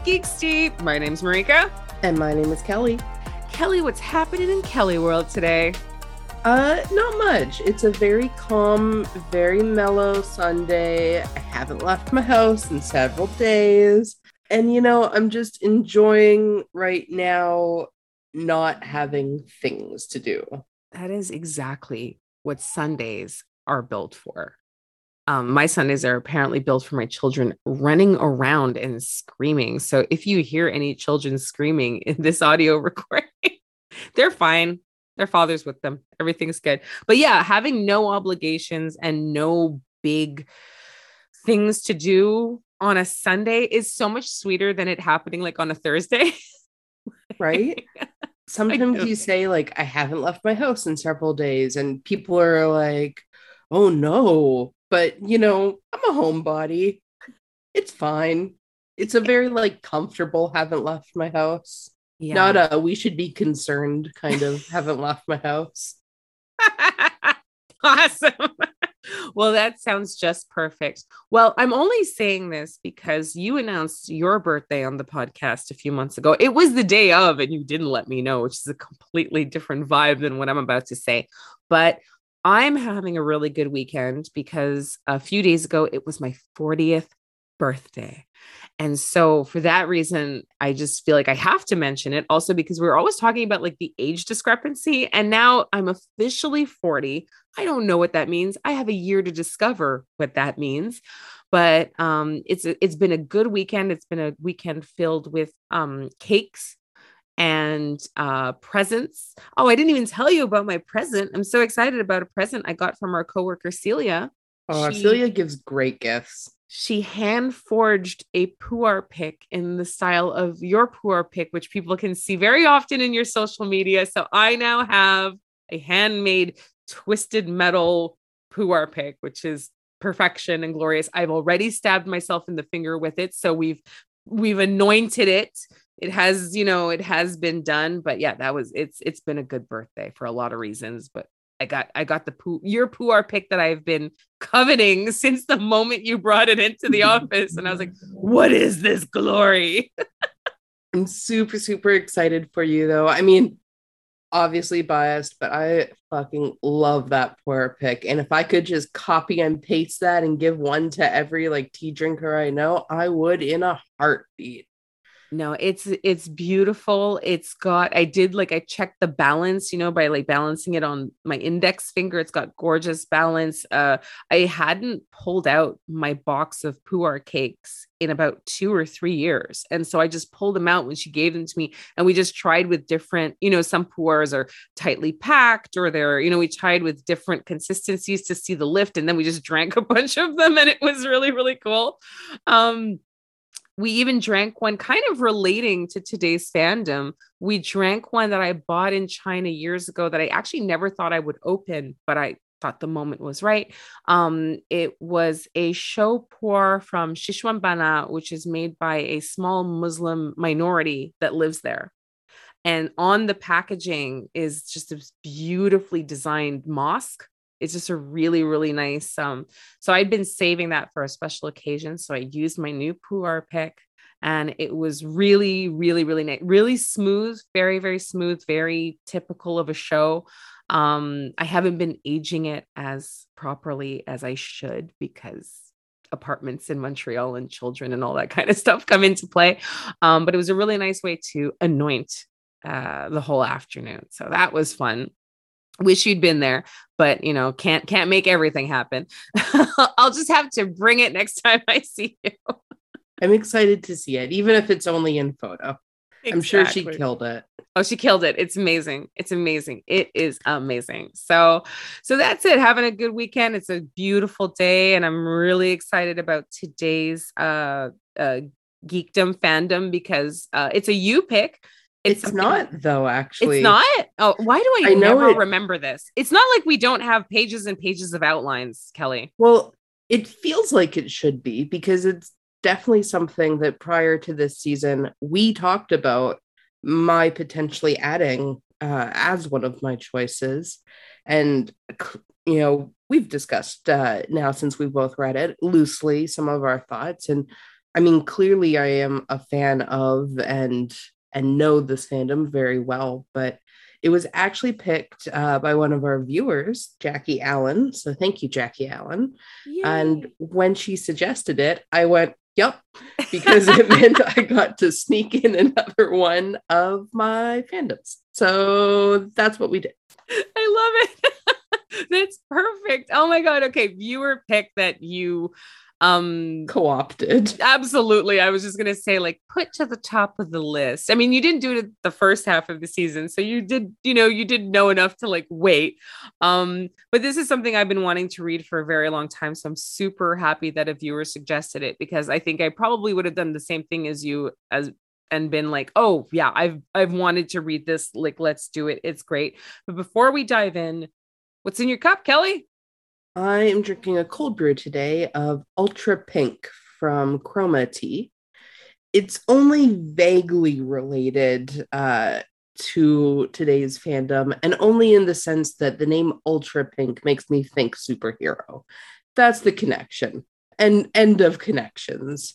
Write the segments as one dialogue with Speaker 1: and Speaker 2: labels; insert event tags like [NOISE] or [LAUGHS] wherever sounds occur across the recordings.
Speaker 1: welcome to another episode of Geek Steep. My name's Marika.
Speaker 2: And my name is Kelly.
Speaker 1: Kelly, what's happening in Kelly World today?
Speaker 2: Uh, not much. It's a very calm, very mellow Sunday. I haven't left my house in several days. And, you know, I'm just enjoying right now not having things to do.
Speaker 1: That is exactly what Sundays are built for. Um, my Sundays are apparently built for my children running around and screaming. So if you hear any children screaming in this audio [LAUGHS] recording, they're fine. Their father's with them. Everything's good. But yeah, having no obligations and no big things to do on a Sunday is so much sweeter than it happening like on a Thursday.
Speaker 2: right? [LAUGHS] Sometimes you say, like, I haven't left my house in several days, and people are like, oh no, but you know, I'm a homebody. It's fine. It's a very like comfortable, haven't left my house. Yeah. Not a we should be concerned kind of haven't left my house. [LAUGHS]
Speaker 1: awesome. well, that sounds just perfect. Well, I'm only saying this because you announced your birthday on the podcast a few months ago. It was the day of, and you didn't let me know, which is a completely different vibe than what I'm about to say. But I'm having a really good weekend because a few days ago it was my 40th birthday. And so for that reason, I just feel like I have to mention it also because we are always talking about like the age discrepancy. And now I'm officially 40. I don't know what that means. I have a year to discover what that means. But um, it's it's been a good weekend. It's been a weekend filled with um, cakes and uh, presents. Oh, I didn't even tell you about my present. I'm so excited about a present I got from our coworker Celia.
Speaker 2: Oh, she, Celia gives great gifts.
Speaker 1: She hand forged a pu-erh pick in the style of your pu-erh pick, which people can see very often in your social media. So I now have a handmade twisted metal pu-erh pick, which is perfection and glorious. I've already stabbed myself in the finger with it. So we've we've anointed it it has you know it has been done but yeah that was it's it's been a good birthday for a lot of reasons but i got i got the poo your pu-erh pick that i've been [LAUGHS] coveting since the moment you brought it into the office and i was like what is this glory? [LAUGHS]
Speaker 2: I'm super super excited for you though. I mean obviously biased but i fucking love that pu-erh pick and if i could just copy and paste that and give one to every like tea drinker i know i would in a heartbeat
Speaker 1: no it's it's beautiful. It's got i did like i checked the balance you know by like balancing it on my index finger. It's got gorgeous balance. Uh i hadn't pulled out my box of pu-erh cakes in about two or three years. And so i just pulled them out when she gave them to me. And we just tried with different you know some pu-erhs are tightly packed or they're you know we tried with different consistencies to see the lift. And then we just [LAUGHS] drank a bunch of them and it was really really cool. Um we even drank one kind of relating to today's fandom. We drank one that I bought in China years ago that I actually never thought I would open, but I thought the moment was right. Um, it was a shou pu-erh from Xishuangbanna, which is made by a small Muslim minority that lives there. And on the packaging is just a beautifully designed mosque it's just a really really nice um so i'd been saving that for a special occasion so i used my new pu-erh pick and it was really really really nice really smooth very very smooth very typical of a show. Um i haven't been aging it as properly as i should because apartments in montreal and children and all that kind of stuff come into play um but it was a really nice way to anoint uh the whole afternoon so that was fun wish you'd been there but you know can't can't make everything happen. [LAUGHS] I'll just have to bring it next time i see you.
Speaker 2: I'm excited to see it even if it's only in photo. Exactly. i'm sure she killed it.
Speaker 1: Oh she killed it. It's amazing. It's amazing. It is amazing. So so that's it. Having a good weekend. It's a beautiful day and i'm really excited about today's uh uh geekdom fandom because uh it's a you pick
Speaker 2: it's, it's not though, actually.
Speaker 1: It's not. Oh, why do I, I never it, remember this? It's not like we don't have pages and pages of outlines, Kelly.
Speaker 2: Well, it feels like it should be because it's definitely something that prior to this season we talked about my potentially adding uh, as one of my choices, and you know we've discussed uh, now since we both read it loosely some of our thoughts and I mean, clearly I am a fan of and and know this fandom very well, but it was actually picked uh, by one of our viewers, Jackie Allen. So thank you, Jackie Allen. Yay. And when she suggested it, I went, yep, because it [LAUGHS] meant I got to sneak in another one of my fandoms. So that's what we did.
Speaker 1: I love it. [LAUGHS] [LAUGHS] that's perfect. Oh my God. Okay. Viewer pick that you um
Speaker 2: co-opted.
Speaker 1: Absolutely. I was just going to say like put to the top of the list. I mean you didn't do it the first half of the season so you did you know you didn't know enough to like wait. Um but this is something i've been wanting to read for a very long time so i'm super happy that a viewer suggested it because i think i probably would have done the same thing as you as and been like oh yeah i've i've wanted to read this. Like let's do it. It's great. But before we dive in what's in your cup kelly
Speaker 2: I am drinking a cold brew today of Ultra Pink from Chroma Tea. It's only vaguely related uh, to today's fandom, and only in the sense that the name Ultra Pink makes me think superhero. That's the connection. And end of connections.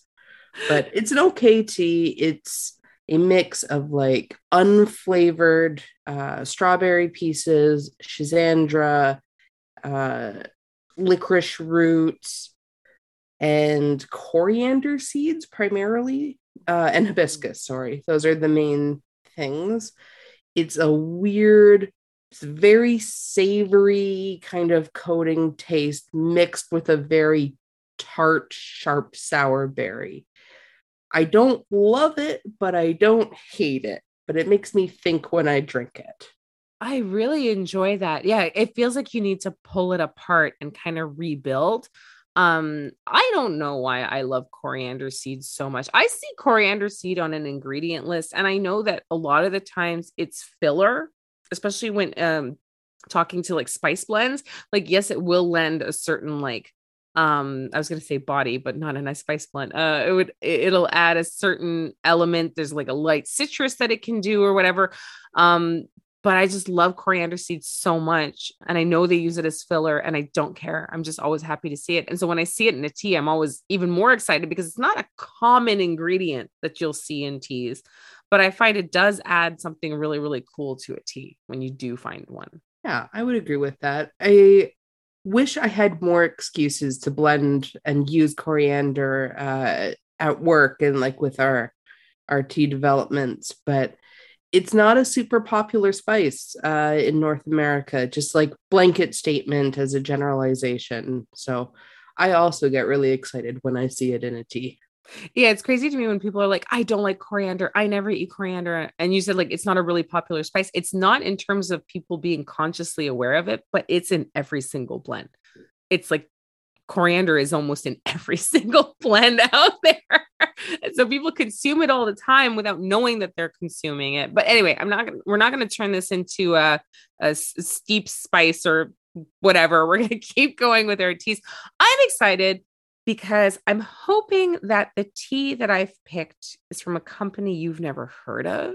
Speaker 2: But it's an okay tea. It's a mix of like unflavored uh, strawberry pieces, Schisandra, uh, licorice roots and coriander seeds primarily uh, and hibiscus sorry. Those are the main things. It's a weird it's very savory kind of coating taste mixed with a very tart sharp sour berry i don't love it but i don't hate it but it makes me think when i drink it
Speaker 1: I really enjoy that. Yeah, it feels like you need to pull it apart and kind of rebuild. Um, I don't know why I love coriander seeds so much. I see coriander seed on an ingredient list, and I know that a lot of the times it's filler, especially when um talking to like spice blends. Like, yes, it will lend a certain like um i was going to say body but not a nice spice blend uh it would it'll add a certain element there's like a light citrus that it can do or whatever um but I just love coriander seeds so much. And I know they use it as filler and I don't care. I'm just always happy to see it. And so when I see it in a tea, I'm always even more excited because it's not a common ingredient that you'll see in teas. But I find it does add something really, really cool to a tea when you do find one.
Speaker 2: Yeah, I would agree with that. I wish I had more excuses to blend and use coriander uh, at work and like with our our tea developments, but it's not a super popular spice uh, in North America, just like blanket statement as a generalization. So I also get really excited when I see it in a tea.
Speaker 1: Yeah, it's crazy to me when people are like, I don't like coriander. I never eat coriander. And you said, like, it's not a really popular spice. It's not in terms of people being consciously aware of it, but it's in every single blend. It's like coriander is almost in [LAUGHS] every single [LAUGHS] blend out [LAUGHS] there. so people consume it all the time without knowing that they're consuming it. But anyway, I'm not gonna, we're not going to turn this into a, a steep spice or whatever. We're going to keep going with our teas. I'm excited because I'm hoping that the tea that I've picked is from a company you've never heard of.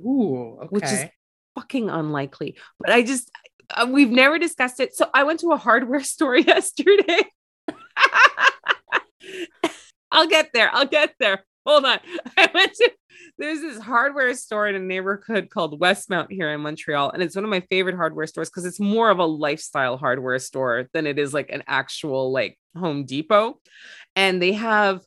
Speaker 2: Ooh, okay.
Speaker 1: Which is fucking unlikely. But I just, uh, we've never discussed it. So I went to a hardware [LAUGHS] store yesterday [LAUGHS] I'll get there. I'll get there. Hold on. [LAUGHS] I went to there's this hardware store in a neighborhood called Westmount here in Montreal. And it's one of my favorite hardware stores because it's more of a lifestyle hardware store than it is like an actual like Home Depot. And they have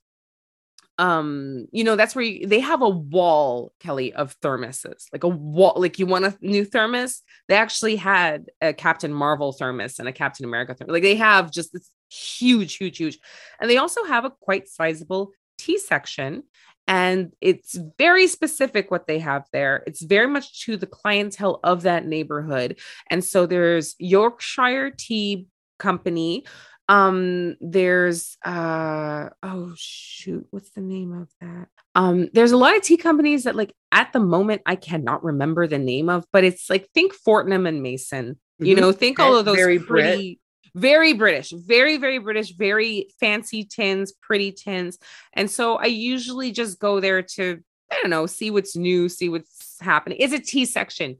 Speaker 1: um you know that's where you, they have a wall kelly of thermoses like a wall like you want a new thermos they actually had a captain marvel thermos and a captain america thermos like they have just this huge huge huge and they also have a quite sizable tea section and it's very specific what they have there it's very much to the clientele of that neighborhood and so there's yorkshire tea company um there's uh oh shoot what's the name of that um there's a lot of tea companies that like at the moment i cannot remember the name of but it's like think fortnum and mason mm-hmm. you know think all of those very pretty Brit. Very british very very british very fancy tins pretty tins and so i usually just go there to i don't know see what's new see what's happening it's a tea section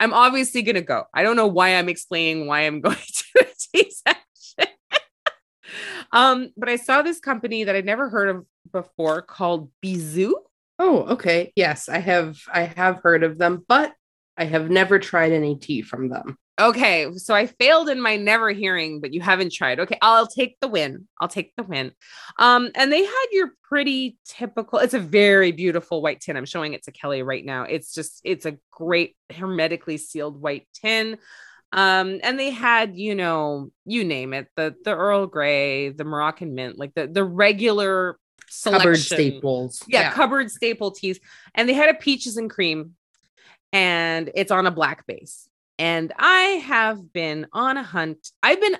Speaker 1: i'm obviously going to go i don't know why i'm explaining why i'm [LAUGHS] going to a tea section [LAUGHS] Um, but I saw this company that I'd never heard of before called Bizou.
Speaker 2: Oh, okay. Yes, I have I have heard of them, but I have never tried any tea from them.
Speaker 1: Okay, so I failed in my never hearing, but you haven't tried. Okay, I'll take the win. I'll take the win. Um, and they had your pretty typical. It's a very beautiful white tin. I'm showing it to Kelly right now. It's just, it's a great hermetically sealed white tin. Um, and they had, you know, you name it, the the Earl Grey, the Moroccan mint, like the the regular selection.
Speaker 2: Cupboard staples.
Speaker 1: Yeah, yeah, cupboard staple teas. And they had a peaches and cream, and it's on a black base and I have been on a hunt. I've been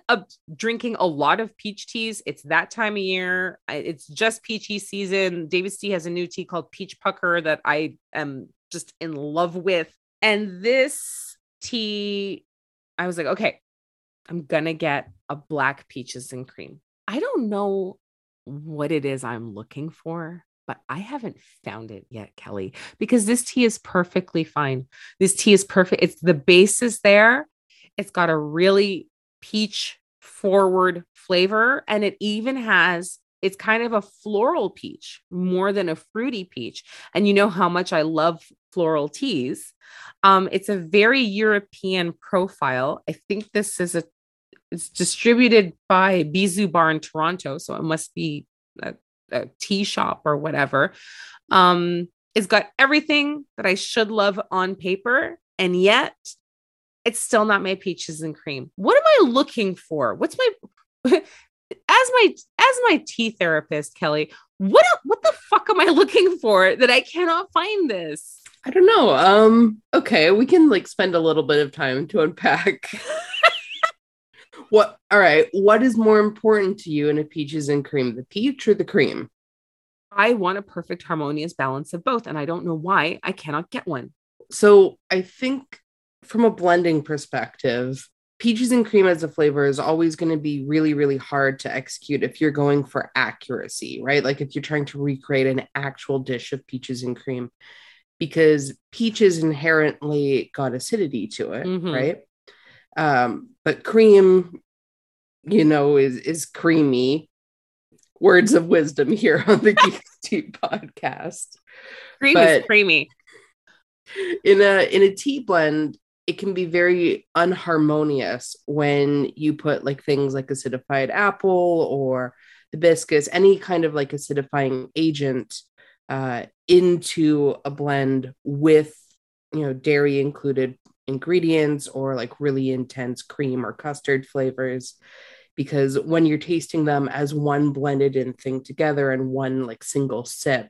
Speaker 1: drinking a lot of peach teas. It's that time of year. It's just peachy season. David's Tea has a new tea called Peach Pucker that I am just in love with. And this tea, I was like, okay, I'm gonna get a black peaches and cream. I don't know what it is I'm looking for but I haven't found it yet, Kelly, because this tea is perfectly fine. This tea is perfect. It's the base is there. It's got a really peach forward flavor, and it even has it's kind of a floral peach more than a fruity peach. And you know how much I love floral teas. Um, it's a very European profile. I think this is a it's distributed by Bizou Bar in Toronto, so it must be a a tea shop or whatever. Um, it's got everything that I should love on paper, and yet it's still not my peaches and cream. What am I looking for? What's my [LAUGHS] as my as my tea therapist, Kelly? What what the fuck am I looking for that I cannot find this?
Speaker 2: I don't know. Um, okay, we can like spend a little bit of time to unpack. [LAUGHS] what all right, what is more important to you in a peaches and cream, the peach or the cream?
Speaker 1: I want a perfect harmonious balance of both and I don't know why I cannot get one.
Speaker 2: So, I think from a blending perspective, peaches and cream as a flavor is always going to be really really hard to execute if you're going for accuracy, right? Like if you're trying to recreate an actual dish of peaches and cream because peaches inherently got acidity to it, mm-hmm. right? Um, but cream, you know, is is creamy. Words of wisdom here on the [LAUGHS] Geek Tea podcast.
Speaker 1: Cream but is creamy.
Speaker 2: In a in a tea blend, it can be very unharmonious when you put like things like acidified apple or hibiscus, any kind of like acidifying agent uh, into a blend with you know dairy included ingredients or like really intense cream or custard flavors because when you're tasting them as one blended in thing together and one like single sip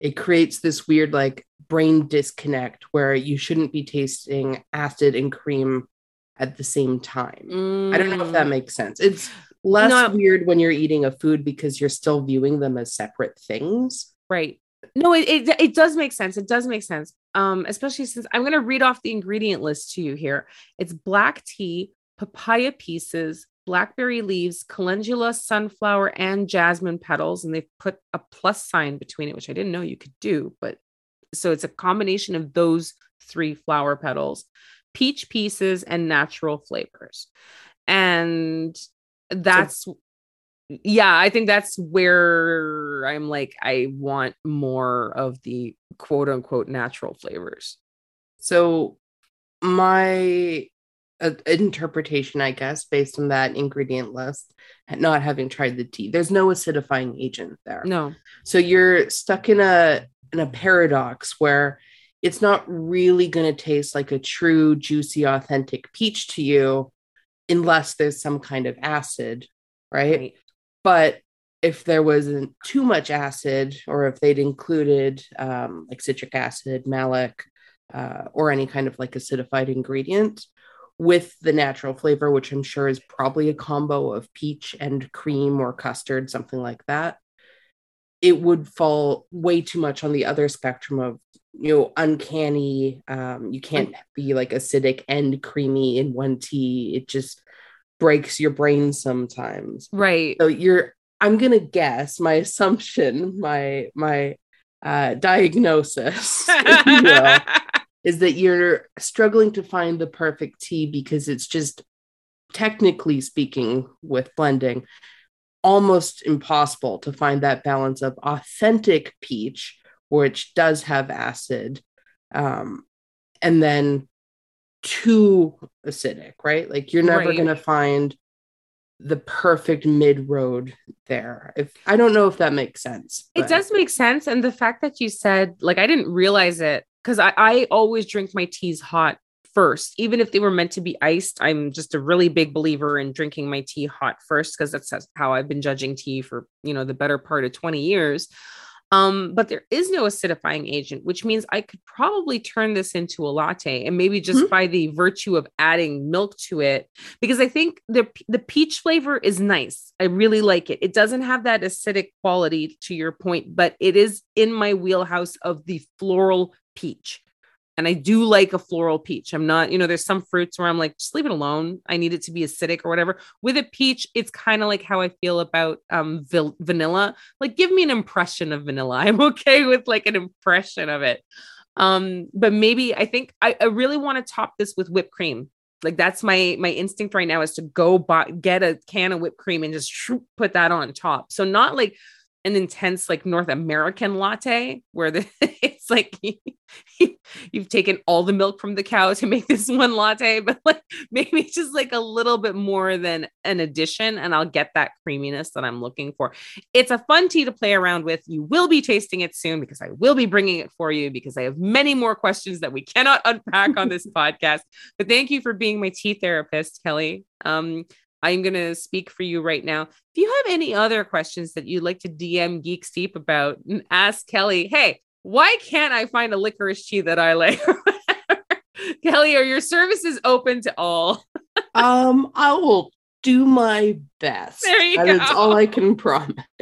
Speaker 2: it creates this weird like brain disconnect where you shouldn't be tasting acid and cream at the same time mm. i don't know if that mm. makes sense it's less no. weird when you're eating a food because you're still viewing them as separate things
Speaker 1: right no it, it, it does make sense it does make sense um especially since i'm going to read off the ingredient list to you here. It's black tea papaya pieces blackberry leaves calendula sunflower and jasmine petals and they've put a plus sign between it which i didn't know you could do but so it's a combination of those three flower petals peach pieces and natural flavors. And that's yeah, I think that's where I'm like, I want more of the quote unquote natural flavors.
Speaker 2: So, my uh, interpretation, I guess, based on that ingredient list, not having tried the tea, there's no acidifying agent there.
Speaker 1: No.
Speaker 2: So you're stuck in a in a paradox where it's not really going to taste like a true, juicy, authentic peach to you unless there's some kind of acid, right? right. But if there wasn't too much acid, or if they'd included um, like citric acid, malic, uh, or any kind of like acidified ingredient with the natural flavor, which I'm sure is probably a combo of peach and cream or custard, something like that, it would fall way too much on the other spectrum of you know uncanny um you can't be like acidic and creamy in one tea. It just breaks your brain sometimes.
Speaker 1: Right.
Speaker 2: So you're I'm going to guess my [LAUGHS] assumption, my my uh diagnosis you know, [LAUGHS] is that you're struggling to find the perfect tea because it's just technically speaking with blending almost impossible to find that balance of authentic peach, which does have acid, um, and then too acidic, right? Like you're never
Speaker 1: Right.
Speaker 2: going to find the perfect mid road there. If I don't know if that makes sense.
Speaker 1: It does make sense. And the fact that you said, like, I didn't realize it because I, I always drink my teas hot first, even if they were meant to be iced. I'm just a really big believer in drinking my tea hot first because that's that's how I've been judging tea for, you know, the better part of 20 years. Um, but there is no acidifying agent, which means I could probably turn this into a latte and maybe just
Speaker 2: Mhm.
Speaker 1: by the virtue of adding milk to it, because I think the the peach flavor is nice. I really like it. It doesn't have that acidic quality to your point, but it is in my wheelhouse of the floral peach. And I do like a floral peach. I'm not, you know, there's some fruits where I'm like, just leave it alone. I need it to be acidic or whatever. With a peach, it's kind of like how I feel about um vil- vanilla. Like, give me an impression of vanilla. [LAUGHS] I'm okay with like an impression of it. Um, but maybe I think I, I really want to top this with whipped cream. Like that's my my instinct right now is to go buy get a can of whipped cream and just shroop, put that on top. So not like an intense like North American latte where the [LAUGHS] it's like [LAUGHS] you've taken all the milk from the cow to make this one latte, but like maybe just like a little bit more than an addition, and I'll get that creaminess that I'm looking for. It's a fun tea to play around with. You will be tasting it soon because I will be bringing it for you because I have many more questions that we cannot [LAUGHS] unpack on this podcast. But thank you for being my tea therapist, Kelly. Um, I'm going to speak for you right now. If you have any other questions that you'd like to DM Geek Steep about, ask Kelly, hey, why can't I find a licorice tea that I like? [LAUGHS] Kelly, are your services open to all? [LAUGHS]
Speaker 2: um, I will do my best.
Speaker 1: There you
Speaker 2: That
Speaker 1: go.
Speaker 2: is all I can promise. [LAUGHS]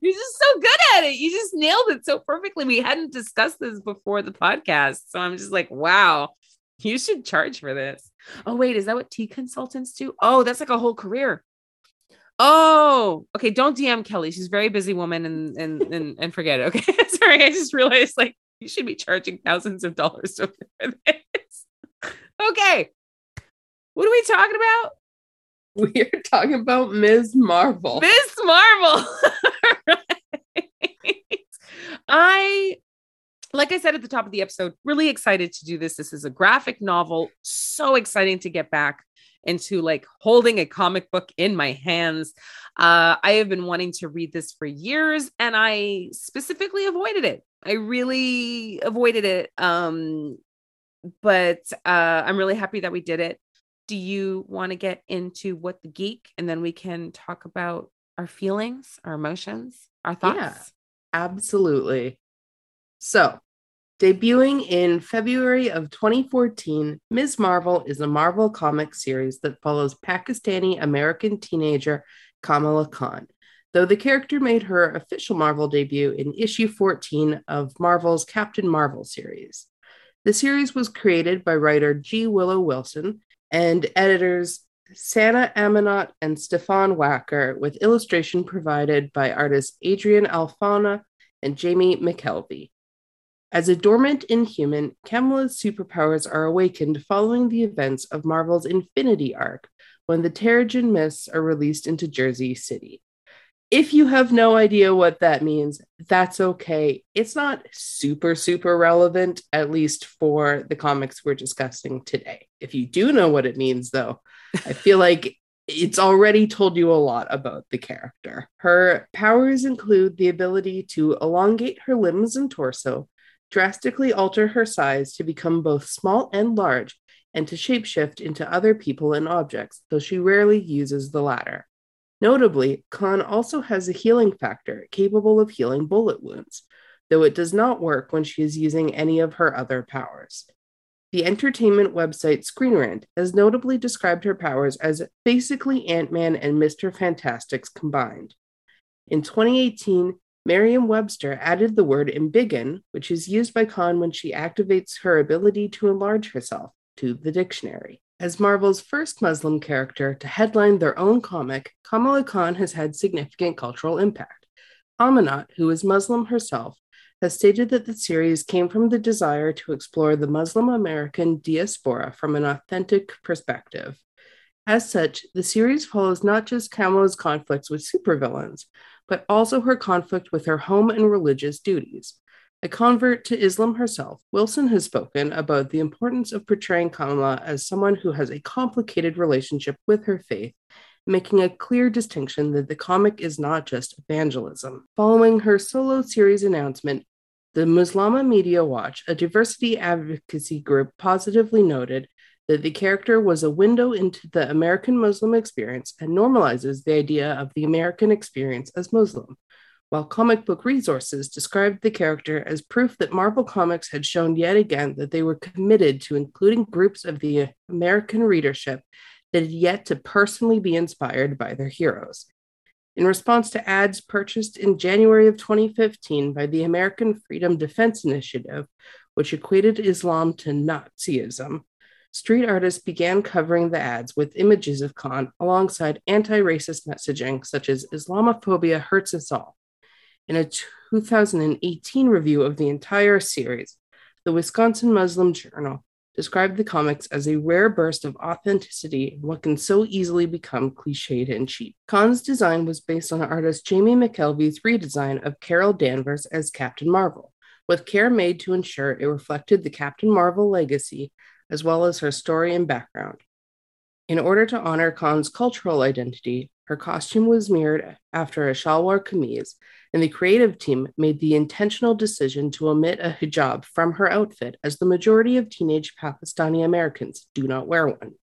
Speaker 1: You're just so good at it. You just nailed it so perfectly. We hadn't discussed this before the podcast. So I'm just like, wow, you should charge for this. Oh, wait, is that what tea consultants do? Oh, that's like a whole career. Oh, okay. Don't DM Kelly. She's a very busy woman and and and, and forget it. Okay. [LAUGHS] Sorry, I just realized like you should be charging thousands of dollars for this. Okay. What are we talking about?
Speaker 2: We are talking about Ms. Marvel.
Speaker 1: Ms. Marvel. [LAUGHS] Right. I, like I said at the top of the episode, really excited to do this. This is a graphic novel. So exciting to get back into like holding a comic book in my hands. Uh, I have been wanting to read this for years and I specifically avoided it. I really avoided it. Um, but uh, I'm really happy that we did it. Do you want to get into what the geek and then we can talk about our feelings, our emotions, our thoughts?
Speaker 2: Yeah. Absolutely. So, debuting in February of 2014, Ms. Marvel is a Marvel comic series that follows Pakistani American teenager Kamala Khan, though the character made her official Marvel debut in issue 14 of Marvel's Captain Marvel series. The series was created by writer G. Willow Wilson and editors Sana Amanat and Stephen Wacker, with illustration provided by artists Adrian Alphona and Jamie McKelvie. As a dormant inhuman, Kamala's superpowers are awakened following the events of Marvel's Infinity arc when the Terrigen Mists are released into Jersey City. If you have no idea what that means, that's okay. It's not super, super relevant, at least for the comics we're discussing today. If you do know what it means, though, I [LAUGHS] feel like it's already told you a lot about the character. Her powers include the ability to elongate her limbs and torso, drastically alter her size to become both small and large, and to shapeshift into other people and objects, though she rarely uses the latter. Notably, Khan also has a healing factor capable of healing bullet wounds, though it does not work when she is using any of her other powers. The entertainment website Screen Rant has notably described her powers as basically Ant Man and Mr. Fantastics combined. In 2018, Merriam Webster added the word embiggen, which is used by Khan when she activates her ability to enlarge herself, to the dictionary. As Marvel's first Muslim character to headline their own comic, Kamala Khan has had significant cultural impact. Amanat, who is Muslim herself, has stated that the series came from the desire to explore the Muslim American diaspora from an authentic perspective. As such, the series follows not just Kamala's conflicts with supervillains, but also her conflict with her home and religious duties. A convert to Islam herself, Wilson has spoken about the importance of portraying Kamala as someone who has a complicated relationship with her faith, making a clear distinction that the comic is not just evangelism. Following her solo series announcement, the Muslimah Media Watch, a diversity advocacy group, positively noted that the character was a window into the American Muslim experience and normalizes the idea of the American experience as Muslim while comic book resources described the character as proof that Marvel Comics had shown yet again that they were committed to including groups of the American readership that had yet to personally be inspired by their heroes. In response to ads purchased in January of 2015 by the American Freedom Defense Initiative, which equated Islam to Nazism, street artists began covering the ads with images of Khan alongside anti racist messaging such as Islamophobia hurts us all, in a 2018 review of the entire series, the Wisconsin Muslim Journal described the comics as a rare burst of authenticity in what can so easily become cliched and cheap. Khan's design was based on artist Jamie McKelvie's redesign of Carol Danvers as Captain Marvel, with care made to ensure it reflected the Captain Marvel legacy as well as her story and background. In order to honor Khan's cultural identity, her costume was mirrored after a shalwar kameez, and the creative team made the intentional decision to omit a hijab from her outfit, as the majority of teenage Pakistani Americans do not wear one.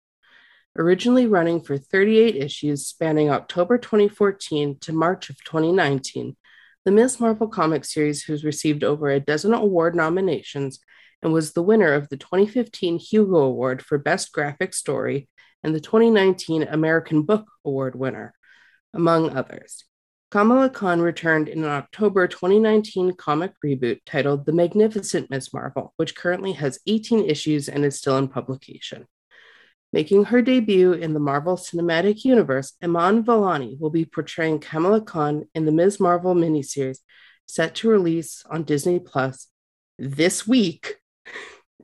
Speaker 2: Originally running for 38 issues spanning October 2014 to March of 2019, the Ms. Marvel comic series has received over a dozen award nominations and was the winner of the 2015 Hugo Award for Best Graphic Story and the 2019 American Book Award winner, among others. Kamala Khan returned in an October 2019 comic reboot titled The Magnificent Ms. Marvel, which currently has 18 issues and is still in publication. Making her debut in the Marvel Cinematic Universe, Iman Vellani will be portraying Kamala Khan in the Ms. Marvel miniseries set to release on Disney Plus this week.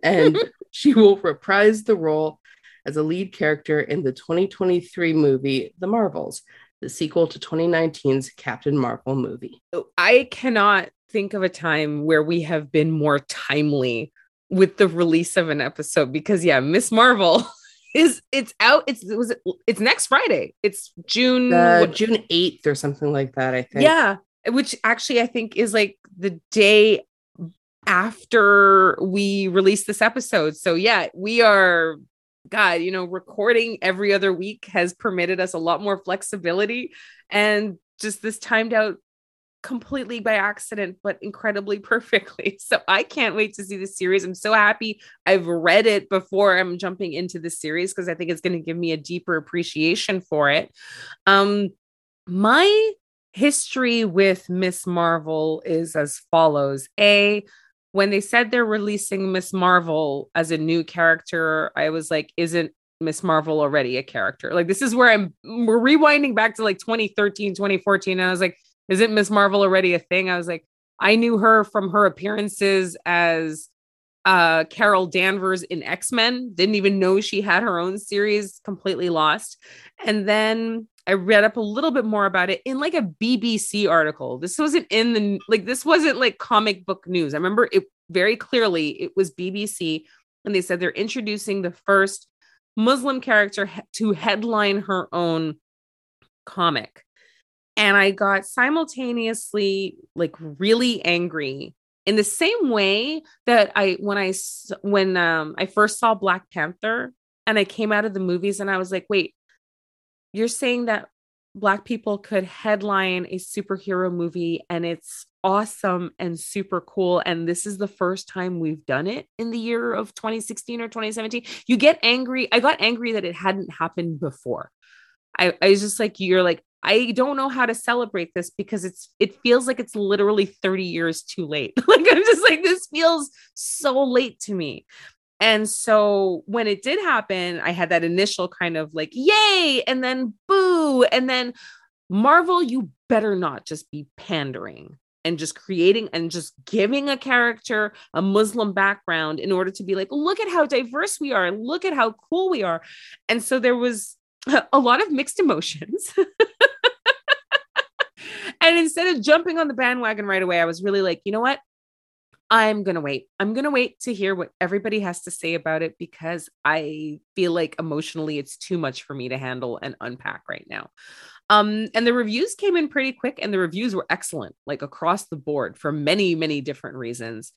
Speaker 2: And [LAUGHS] she will reprise the role as a lead character in the 2023 movie The Marvels, the sequel to 2019's Captain Marvel movie.
Speaker 1: I cannot think of a time where we have been more timely with the release of an episode because yeah, Miss Marvel [LAUGHS] is it's out it's it was it's next Friday. It's June
Speaker 2: uh, June 8th or something like that, I think.
Speaker 1: Yeah, which actually I think is like the day after we release this episode. So yeah, we are God, you know, recording every other week has permitted us a lot more flexibility and just this timed out completely by accident, but incredibly [LAUGHS] perfectly. So I can't wait to see the series. I'm so happy I've read it before I'm jumping into the series because I think it's going to give me a deeper appreciation for it. Um, my history with Miss Marvel is as follows. A, when they said they're releasing Miss Marvel as a new character, I was like, isn't Miss Marvel already a character? Like, this is where I'm we're rewinding back to like 2013, 2014. And I was like, isn't Miss Marvel already a thing? I was like, I knew her from her appearances as uh, Carol Danvers in X Men. Didn't even know she had her own series, completely lost. And then I read up a little bit more about it in like a BBC article. This wasn't in the like this wasn't like comic book news. I remember it very clearly. It was BBC and they said they're introducing the first Muslim character to headline her own comic. And I got simultaneously like really angry in the same way that I when I when um I first saw Black Panther and I came out of the movies and I was like, wait, you're saying that black people could headline a superhero movie and it's awesome and super cool and this is the first time we've done it in the year of 2016 or 2017 you get angry i got angry that it hadn't happened before. I, I was just like you're like i don't know how to celebrate this because it's it feels like it's literally 30 years too late. [LAUGHS] Like i'm just like this feels so late to me and so when it did happen, I had that initial kind of like, yay, and then boo. And then Marvel, you better not just be pandering and just creating and just giving a character a Muslim background in order to be like, look at how diverse we are, look at how cool we are. And so there was [LAUGHS] a lot of mixed emotions. [LAUGHS] and instead of jumping on the bandwagon right away, I was really like, you know what? I'm going to wait. I'm going to wait to hear what everybody has to say about it because I feel like emotionally it's too much for me to handle and unpack right now. Um, and the reviews came in pretty quick and the reviews were excellent, like across the board for many, many different reasons.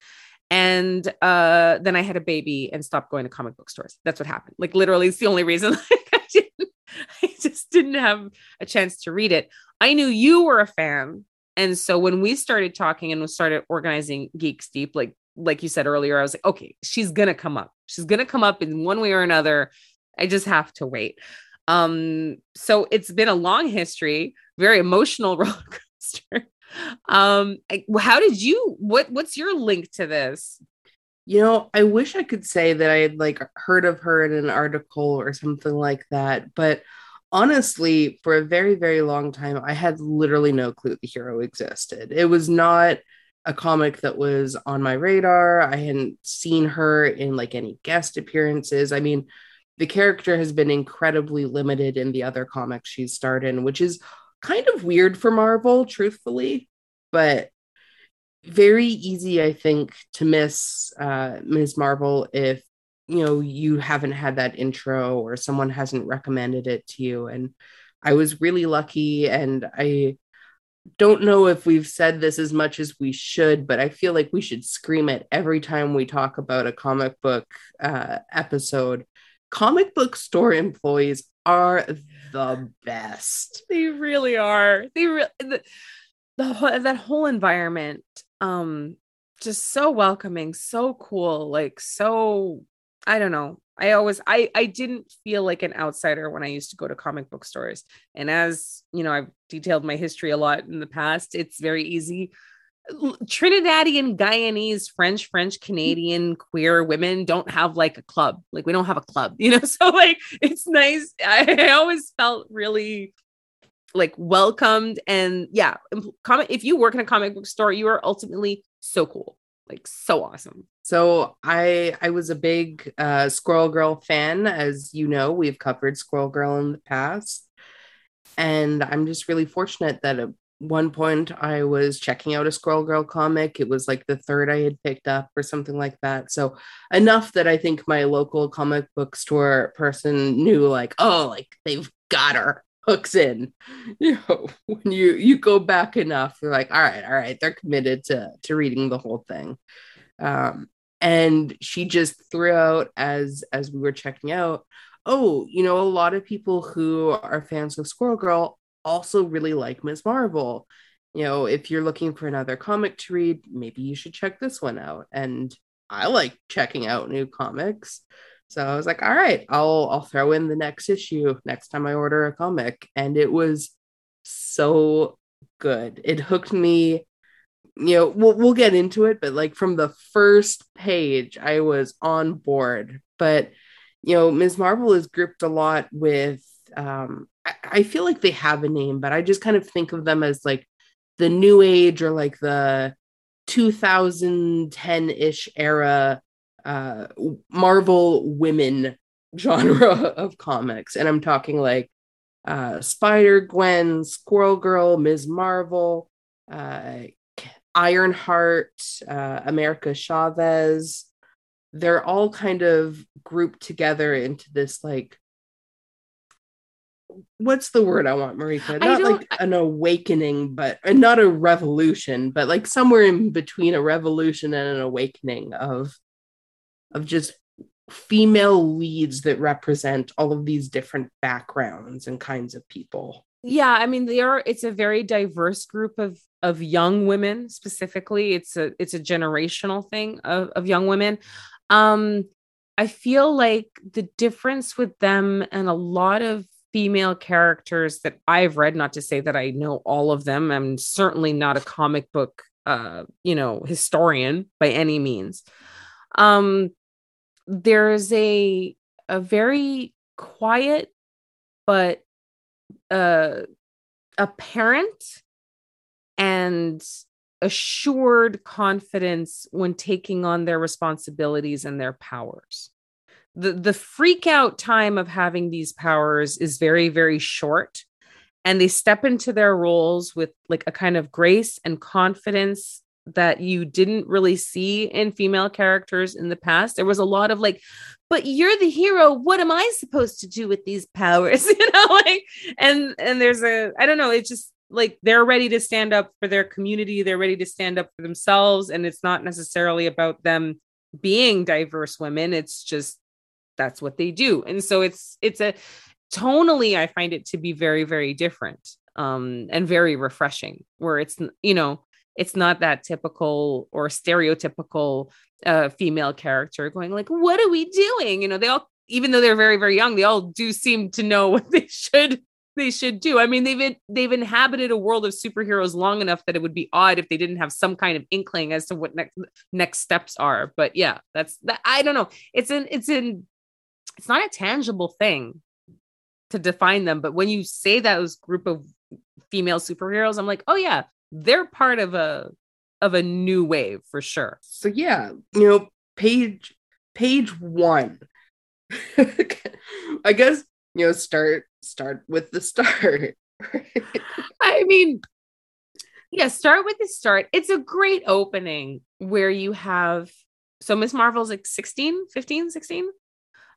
Speaker 1: And uh, then I had a baby and stopped going to comic book stores. That's what happened. Like literally, it's the only reason. Like, [LAUGHS] I, didn't, I just didn't have a chance to read it. I knew you were a fan and so when we started talking and we started organizing Geek Steep, like like you said earlier, I was like, okay, she's gonna come up. She's gonna come up in one way or another. I just have to wait. Um, so it's been a long history, very emotional [LAUGHS] roller coaster. Um, how did you what what's your link to this?
Speaker 2: You know, I wish I could say that I had like heard of her in an article or something like that, but honestly, for a very, very long time, I had literally no clue the hero existed. It was not a comic that was on my radar. I hadn't seen her in like any guest appearances. I mean, the character has been incredibly limited in the other comics she's starred in, which is kind of weird for Marvel, truthfully, but very easy, I think, to miss uh, Ms. Marvel if you know you haven't had that intro or someone hasn't recommended it to you. And i was really lucky and i don't know if we've said this as much as we should but i feel like we should scream it every time we talk about a comic book uh, episode. Comic book store employees are the best.
Speaker 1: They really are. They really the, the that whole environment um just so welcoming so cool like so I don't know. I always I I didn't feel like an outsider when I used to go to comic book stores. And as, you know, I've detailed my history a lot in the past, it's very easy Trinidadian, Guyanese, French, French, Canadian queer women don't have like a club. Like we don't have a club, [LAUGHS] you know? So like it's nice. I, I always felt really like welcomed and yeah, comment if you work in a comic book store, you are ultimately so cool. Like so awesome.
Speaker 2: So I I was a big uh, Squirrel Girl fan, as you know. We've covered Squirrel Girl in the past, and I'm just really fortunate that at one point I was checking out a Squirrel Girl comic. It was like the third I had picked up or something like that. So enough that I think my local comic book store person knew, like, oh, like they've got her hooks in. [LAUGHS] You know, when you you go back enough, you're like, all right, all right, they're committed to to reading the whole thing. Um, and she just threw out as as we were checking out oh you know a lot of people who are fans of squirrel girl also really like ms marvel. You know if you're looking for another comic to read maybe you should check this one out. And i like checking out new comics. So i was like all right i'll i'll throw in the next issue next time i order a comic. And it was so good. It hooked me you know we'll, we'll get into it but like from the first page i was on board. But you know ms. Marvel is grouped a lot with um I, I feel like they have a name but i just kind of think of them as like the new age or like the 2010-ish era uh marvel women [LAUGHS] genre of comics. And i'm talking like uh spider gwen squirrel girl ms. Marvel uh Ironheart, uh, America Chavez, they're all kind of grouped together into this like what's the word I want, Marika? Not like an awakening, but not a revolution, but like somewhere in between a revolution and an awakening of of just female leads that represent all of these different backgrounds and kinds of people
Speaker 1: yeah i mean they are it's a very diverse group of of young women specifically. It's a it's a generational thing of, of young women. Um i feel like the difference with them and a lot of female characters that i've read not to say that i know all of them i'm certainly not a comic book uh you know historian by any means. Um there's a a very quiet but uh, apparent and assured confidence when taking on their responsibilities and their powers. the the freak out time of having these powers is very very short and they step into their roles with like a kind of grace and confidence that you didn't really see in female characters in the past. There was a lot of like, but you're the hero. What am I supposed to do with these powers? [LAUGHS] you know, like, and and there's a, I don't know, it's just like they're ready to stand up for their community, they're ready to stand up for themselves. And it's not necessarily about them being diverse women. It's just that's what they do. And so it's it's a tonally, I find it to be very, very different um and very refreshing where it's you know it's not that typical or stereotypical uh, female character going like what are we doing? You know they all even though they're very very young they all do seem to know [LAUGHS] what they should they should do. I mean they've they've inhabited a world of superheroes long enough that it would be odd if they didn't have some kind of inkling as to what next next steps are. But yeah that's that i don't know. It's in it's in it's not a tangible thing to define them but when you say that those group of female superheroes i'm like oh yeah they're part of a of a new wave for sure.
Speaker 2: So yeah, you know, page page 1. [LAUGHS] I guess, you know, start start with the start.
Speaker 1: I mean, yeah, start with the start. It's a great opening where you have so Miss Marvel's like 16, 15, 16.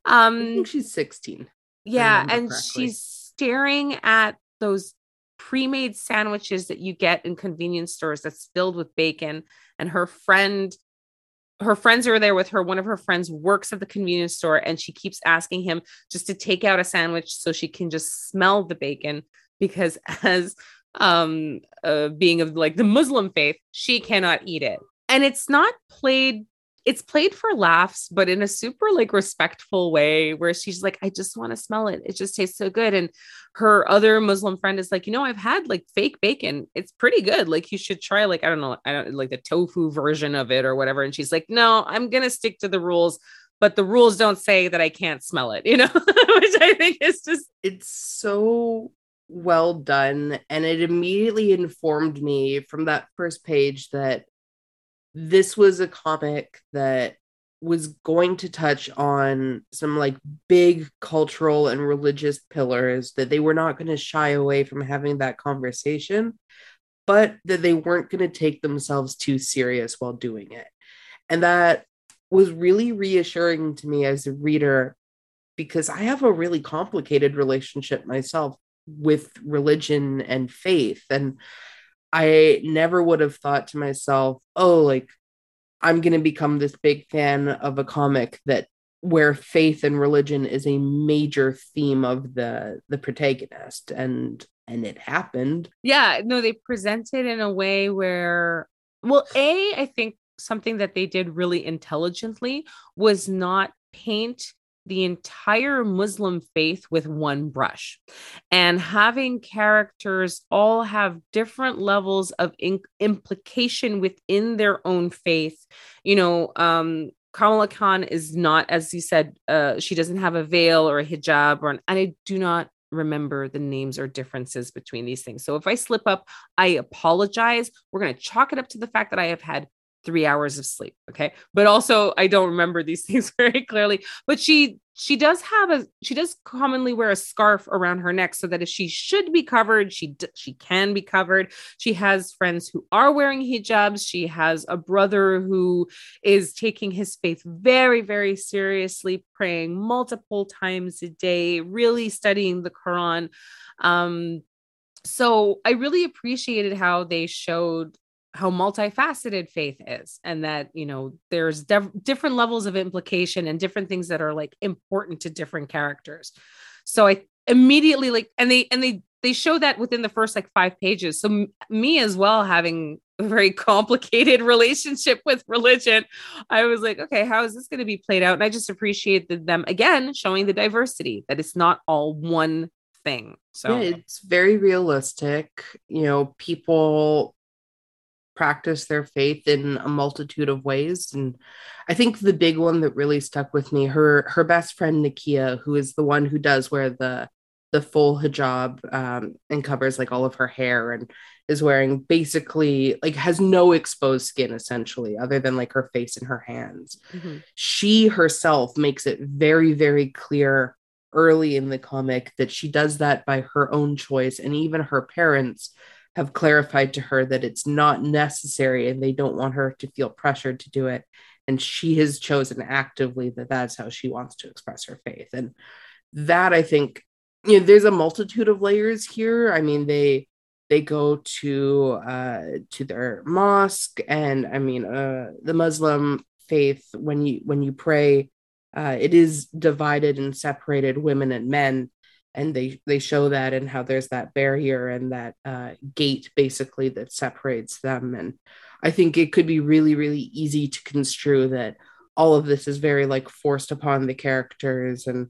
Speaker 1: Um
Speaker 2: I think she's 16.
Speaker 1: Yeah, and correctly. she's staring at those pre-made sandwiches that you get in convenience stores that's filled with bacon and her friend her friends are there with her one of her friends works at the convenience store and she keeps asking him just to take out a sandwich so she can just smell the bacon because [LAUGHS] as um uh, being of like the muslim faith she cannot eat it. And it's not played it's played for laughs, but in a super like respectful way where she's like, I just want to smell it. It just tastes so good. And her other Muslim friend is like, you know, I've had like fake bacon. It's pretty good. Like you should try like, I don't know, I don't like the tofu version of it or whatever. And she's like, no, I'm gonna stick to the rules. But the rules don't say that I can't smell it, [LAUGHS] you know, which I think is just
Speaker 2: it's so well done. And it immediately informed me from that first page that this was a comic that was going to touch on some like big cultural and religious pillars that they were not going to shy away from having that conversation but that they weren't going to take themselves too serious while doing it. And that was really reassuring to me as a reader because i have a really complicated relationship myself with religion and faith. And I never would have thought to myself, oh, like I'm going to become this big fan of a comic that where faith and religion is a major theme of the the protagonist and and it happened.
Speaker 1: Yeah, no they presented in a way where well, a I think something that they did really intelligently was not paint the entire Muslim faith with one brush and having characters all have different levels of in- implication within their own faith. You know, um, Kamala Khan is not, as you said, uh, she doesn't have a veil or a hijab, or an, and I do not remember the names or differences between these things. So if I slip up, I apologize. We're going to chalk it up to the fact that I have had three hours of sleep okay? But also i don't remember these [LAUGHS] things very clearly but she she does have a she does commonly wear a scarf around her neck so that if she should be covered she she can be covered. She has friends who are wearing hijabs. She has a brother who is taking his faith very very seriously praying multiple times a day really studying the quran. Um so i really appreciated how they showed how multifaceted faith is and that you know there's different levels of implication and different things that are like important to different characters. So i immediately like and they and they they show that within the first like five pages. So m- me as well having a very [LAUGHS] complicated relationship with religion i was like okay how is this going to be played out? And i just appreciated them again showing the diversity that it's not all one thing. So
Speaker 2: yeah, it's very realistic. You know people practice their faith in a multitude of ways and i think the big one that really stuck with me her her best friend nakia who is the one who does wear the the full hijab um, and covers like all of her hair and is wearing basically like has no exposed skin essentially other than like her face and her hands mm-hmm. she herself makes it very very clear early in the comic that she does that by her own choice and even her parents have clarified to her that it's not necessary and they don't want her to feel pressured to do it. And she has chosen actively that that's how she wants to express her faith. And that i think you know there's a multitude of layers here. I mean they they go to uh to their mosque and i mean uh the muslim faith when you when you pray uh it is divided and separated women and men and they they show that and how there's that barrier and that uh gate basically that separates them. And i think it could be really really easy to construe that all of this is very like forced upon the characters and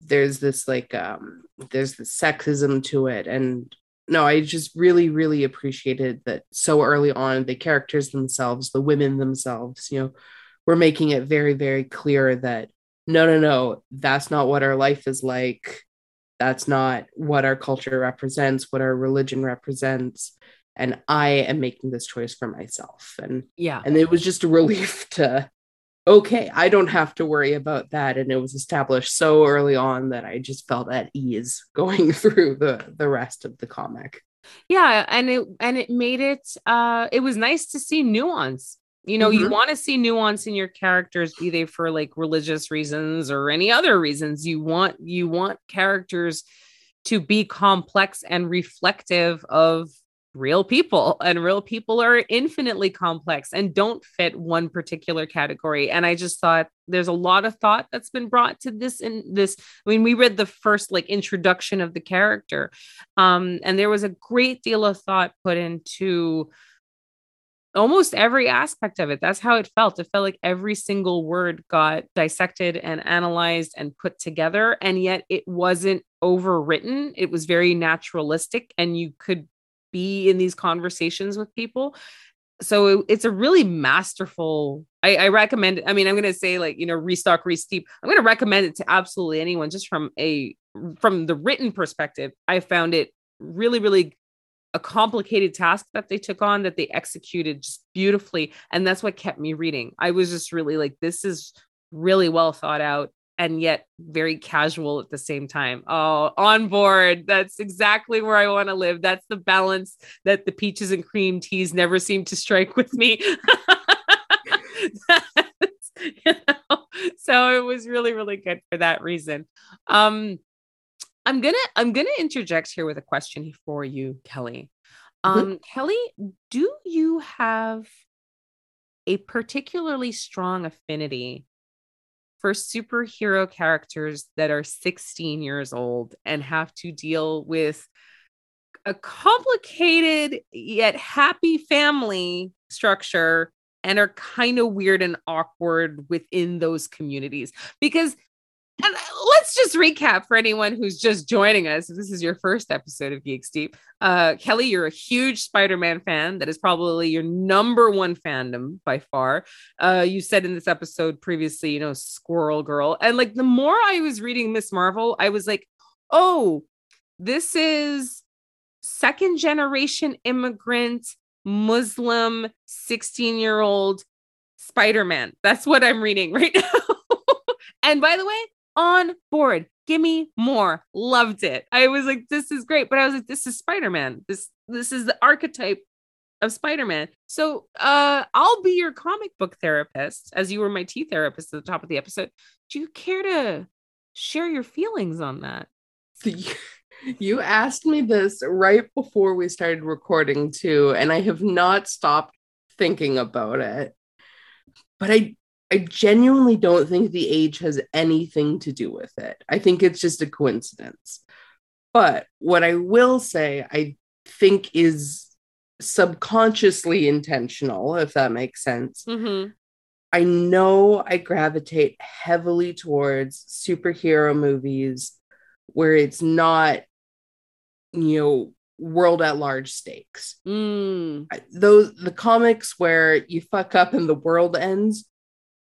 Speaker 2: there's this like um there's the sexism to it. And no i just really really appreciated that so early on the characters themselves the women themselves you know were making it very very clear that no no no that's not what our life is like that's not what our culture represents what our religion represents and i am making this choice for myself and
Speaker 1: yeah
Speaker 2: and it was just a relief [LAUGHS] to okay, I don't have to worry about that. And it was established so early on that I just felt at ease [LAUGHS] going through the the rest of the comic.
Speaker 1: Yeah, and it and it made it uh it was nice to see nuance. You know, mm-hmm. you want to see nuance in your characters, be they for like religious reasons or any other reasons. You want you want characters to be complex and reflective of real people and real people are infinitely complex and don't fit one particular category and i just thought there's a lot of thought that's been brought to this in this i mean we read the first like introduction of the character um and there was a great deal of thought put into almost every aspect of it. That's how it felt. It felt like every single word got dissected and analyzed and put together and yet it wasn't overwritten. It was very naturalistic and you could be in these conversations with people. So it, it's a really masterful I, I recommend i mean i'm going to say like you know restock resteep i'm going to recommend it to absolutely anyone just from a from the written perspective. I found it really really a complicated task that they took on that they executed just beautifully and that's what kept me reading i was just really like this is really well thought out and yet very casual at the same time. Oh, on board. That's exactly where I want to live. That's the balance that the peaches and cream teas never seem to strike with me. [LAUGHS] [LAUGHS] you know? So it was really, really good for that reason. Um, I'm gonna I'm gonna interject here with a question for you, Kelly. Mm-hmm. Um, mm-hmm. Kelly, do you have a particularly strong affinity for superhero characters that are 16 years old and have to deal with a complicated yet happy family structure and are kind of weird and awkward within those communities because and let's just recap for anyone who's just joining us. If this is your first episode of Geek Steep, uh, Kelly, you're a huge Spider-Man fan. That is probably your number one fandom by far. Uh, you said in this episode previously, you know, Squirrel Girl, and like the more I was reading Miss Marvel, I was like, oh, this is second generation immigrant Muslim 16 year old Spider Man. That's what I'm reading [LAUGHS] right now. and by the way, on board. Give me more. Loved it. I was like, this is great. But I was like, this is Spider-Man. This this is the archetype of Spider-Man. So uh I'll be your comic book therapist, as you were my tea therapist at the top of the episode. Do you care to share your feelings on that? [LAUGHS]
Speaker 2: You asked me this right before we started recording too, and I have not stopped thinking about it. But I I genuinely don't think the age has anything to do with it. I think it's just a coincidence. But what I will say, I think is subconsciously intentional, if that makes sense. Mm-hmm. I know I gravitate heavily towards superhero movies where it's not, you know, world at large stakes. Mm. Those the comics where you fuck up and the world ends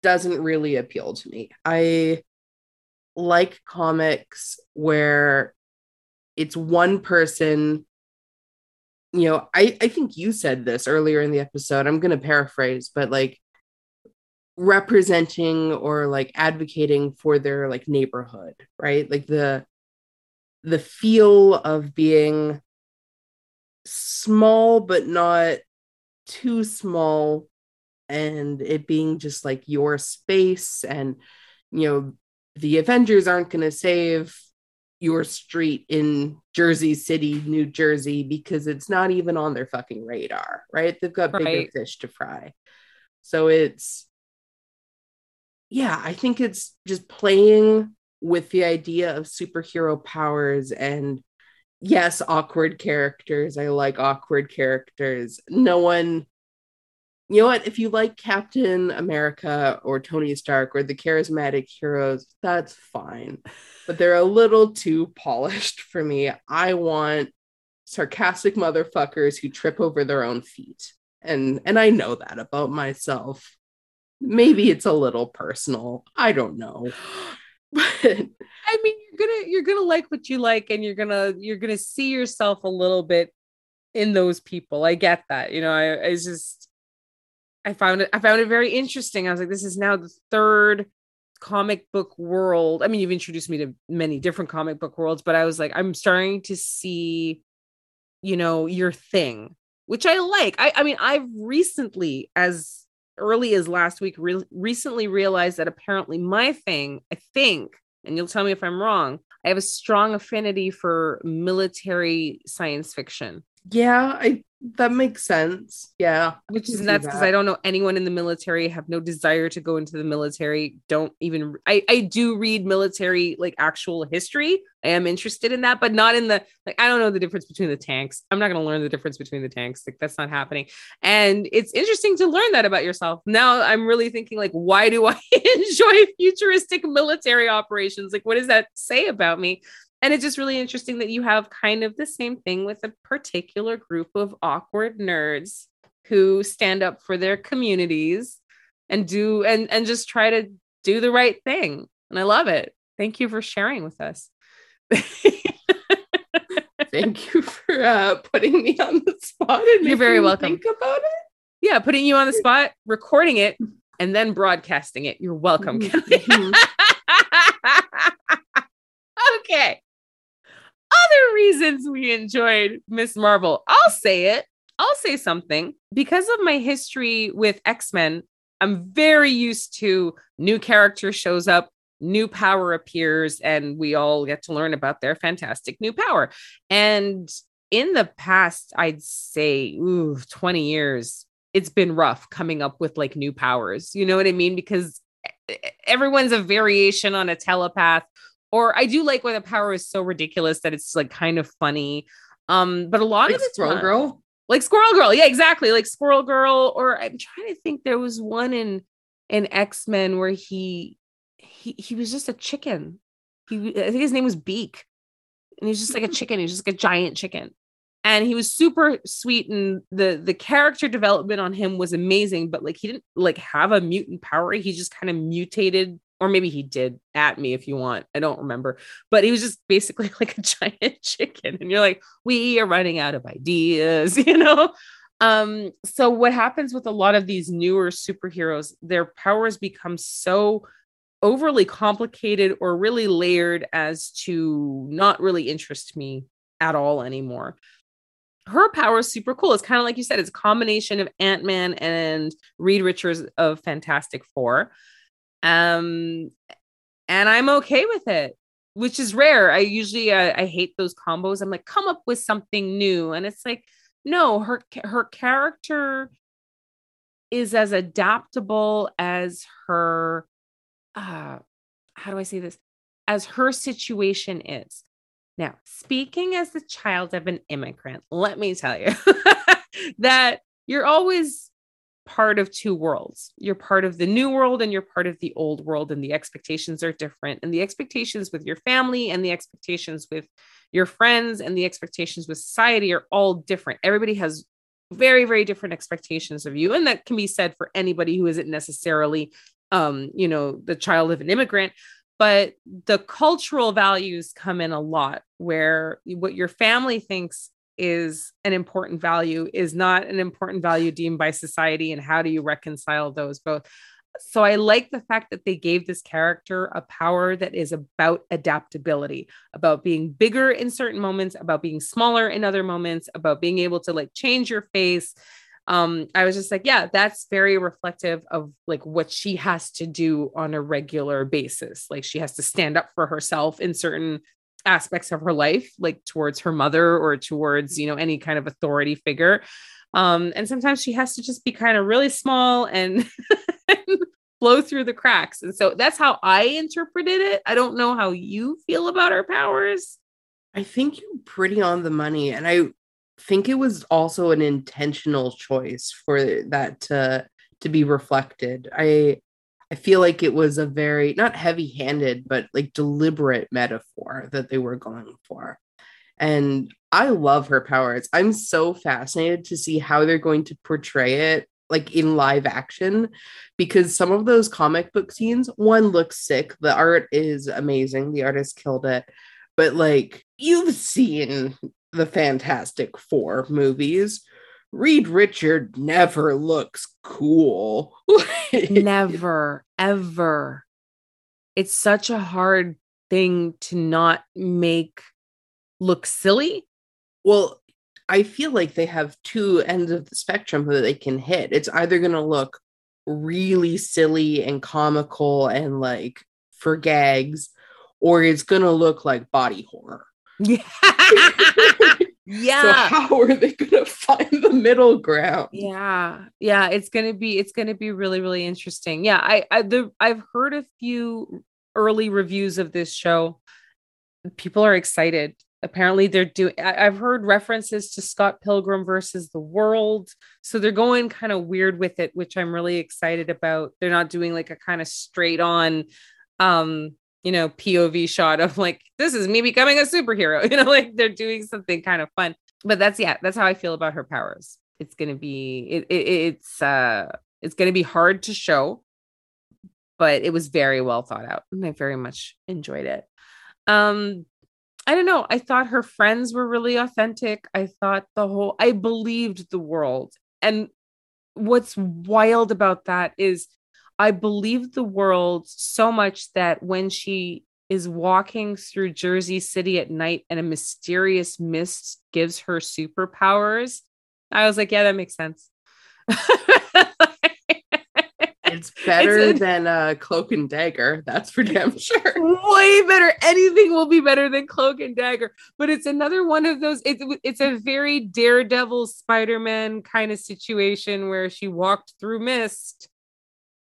Speaker 2: doesn't really appeal to me. I like comics where it's one person you know i i think you said this earlier in the episode i'm going to paraphrase but like representing or like advocating for their like neighborhood right like the the feel of being small but not too small and it being just like your space and you know the avengers aren't going to save your street in jersey city new jersey because it's not even on their fucking radar right? They've got bigger right. fish to fry. So it's yeah i think it's just playing with the idea of superhero powers and yes awkward characters. I like awkward characters. No one you know what? If you like Captain America or Tony Stark or the charismatic heroes, that's fine. But they're a little too polished for me. I want sarcastic motherfuckers who trip over their own feet. And and I know that about myself. Maybe it's a little personal. I don't know. [GASPS]
Speaker 1: But I mean, you're gonna you're gonna like what you like, and you're gonna you're gonna see yourself a little bit in those people. I get that. You know, I, I just I found it I found it very interesting. I was like, this is now the third comic book world. I mean, you've introduced me to many different comic book worlds, but I was like, I'm starting to see, you know, your thing, which I like. I, I mean, I've recently, as early as last week, re- recently realized that apparently my thing, I think, and you'll tell me if I'm wrong, I have a strong affinity for military science fiction.
Speaker 2: Yeah, I that makes sense. Yeah.
Speaker 1: Which is nuts because I don't know anyone in the military, have no desire to go into the military. Don't even I, I do read military like actual history. I am interested in that, but not in the like I don't know the difference between the tanks. I'm not gonna learn the difference between the tanks. Like that's not happening. And it's interesting to learn that about yourself. Now I'm really thinking like, why do I [LAUGHS] enjoy futuristic military operations? Like, what does that say about me? And it's just really interesting that you have kind of the same thing with a particular group of awkward nerds who stand up for their communities and do and and just try to do the right thing. And I love it. Thank you for sharing with us. [LAUGHS]
Speaker 2: Thank you for uh, putting me on the spot. And
Speaker 1: You're very welcome.
Speaker 2: Think about it.
Speaker 1: Yeah, putting you on the spot, recording it, and then broadcasting it. You're welcome. Mm-hmm. [LAUGHS] okay other reasons we enjoyed Miss Marvel. I'll say it. I'll say something. Because of my history with X Men, I'm very used to new character shows up, new power appears, and we all get to learn about their fantastic new power. And in the past, I'd say, ooh, 20 years, it's been rough coming up with like new powers. You know what I mean? Because everyone's a variation on a telepath or I do like when the power is so ridiculous that it's like kind of funny. Um, but a lot
Speaker 2: like
Speaker 1: of
Speaker 2: Squirrel Girl,
Speaker 1: like Squirrel Girl, yeah, exactly, like Squirrel Girl. Or I'm trying to think, there was one in in X Men where he he he was just a chicken. He I think his name was Beak, and he's just like a [LAUGHS] chicken. He's just like a giant chicken and he was super sweet and the the character development on him was amazing but like he didn't like have a mutant power he just kind of mutated or maybe he did at me if you want. I don't remember, but he was just basically [LAUGHS] like a giant [LAUGHS] chicken. And you're like, we are running out of ideas, [LAUGHS] you know? Um, so what happens with a lot of these newer superheroes, their powers become so overly complicated or really layered as to not really interest me at all anymore. Her power is super cool. It's kind of like you said, it's a combination of Ant-Man and Reed Richards of Fantastic Four. Um, and I'm okay with it, which is rare. I usually uh, I hate those combos. I'm like, come up with something new, and it's like, no, her her character is as adaptable as her. Uh, how do I say this? As her situation is. Now, speaking as the child of an immigrant, let me tell you [LAUGHS] that you're always part of two worlds. You're part of the new world and you're part of the old world, and the expectations are different. And the expectations with your family and the expectations with your friends and the expectations with society are all different. Everybody has very, very different expectations of you. And that can be said for anybody who isn't necessarily, um, you know, the child of an immigrant. but the cultural values come in a lot where what your family thinks is an important value is not an important value deemed by society and how do you reconcile those both? So i like the fact that they gave this character a power that is about adaptability about being bigger in certain moments about being smaller in other moments about being able to like change your face. Um i was just like yeah that's very reflective of like what she has to do on a regular basis. Like she has to stand up for herself in certain aspects of her life like towards her mother or towards you know any kind of authority figure. Um and sometimes she has to just be kind of really small and [LAUGHS] flow through the cracks. And so that's how i interpreted it. I don't know how you feel about her powers.
Speaker 2: I think you're pretty on the money and i think it was also an intentional choice for that to to be reflected. I I feel like it was a very not heavy-handed but like deliberate metaphor that they were going for. And I love her powers. I'm so fascinated to see how they're going to portray it like in live action because some of those comic book scenes one looks sick the art is amazing the artist killed it but like you've seen the fantastic four movies Reed Richard never looks cool. [LAUGHS]
Speaker 1: never, ever. It's such a hard thing to not make look silly.
Speaker 2: Well, I feel like they have two ends of the spectrum that they can hit. It's either going to look really silly and comical and like for gags, or it's going to look like body horror. Yeah. [LAUGHS] [LAUGHS]
Speaker 1: Yeah.
Speaker 2: So how [LAUGHS] are they going to find the middle ground?
Speaker 1: Yeah. Yeah, it's going to be it's going to be really really interesting. Yeah, I I the I've heard a few early reviews of this show. People are excited. Apparently they're doing I've heard references to Scott Pilgrim versus the World. So they're going kind of weird with it, which I'm really excited about. They're not doing like a kind of straight on um you know, POV shot of like, this is me becoming a superhero, [LAUGHS] you know, like they're doing something kind of fun. But that's, yeah, that's how I feel about her powers. It's to be, it, it, it's, uh, it's to be hard to show, but it was very well thought out. And I very much enjoyed it. Um, I don't know. I thought her friends were really authentic. I thought the whole, I believed the world. And what's wild about that is I believe the world so much that when she is walking through Jersey City at night and a mysterious mist gives her superpowers, I was like, yeah, that makes sense. [LAUGHS]
Speaker 2: it's better it's a, than uh, Cloak and Dagger. That's for damn sure.
Speaker 1: Way better. Anything will be better than Cloak and Dagger. But it's another one of those. It's it's a very Daredevil Spider Man kind of situation where she walked through mist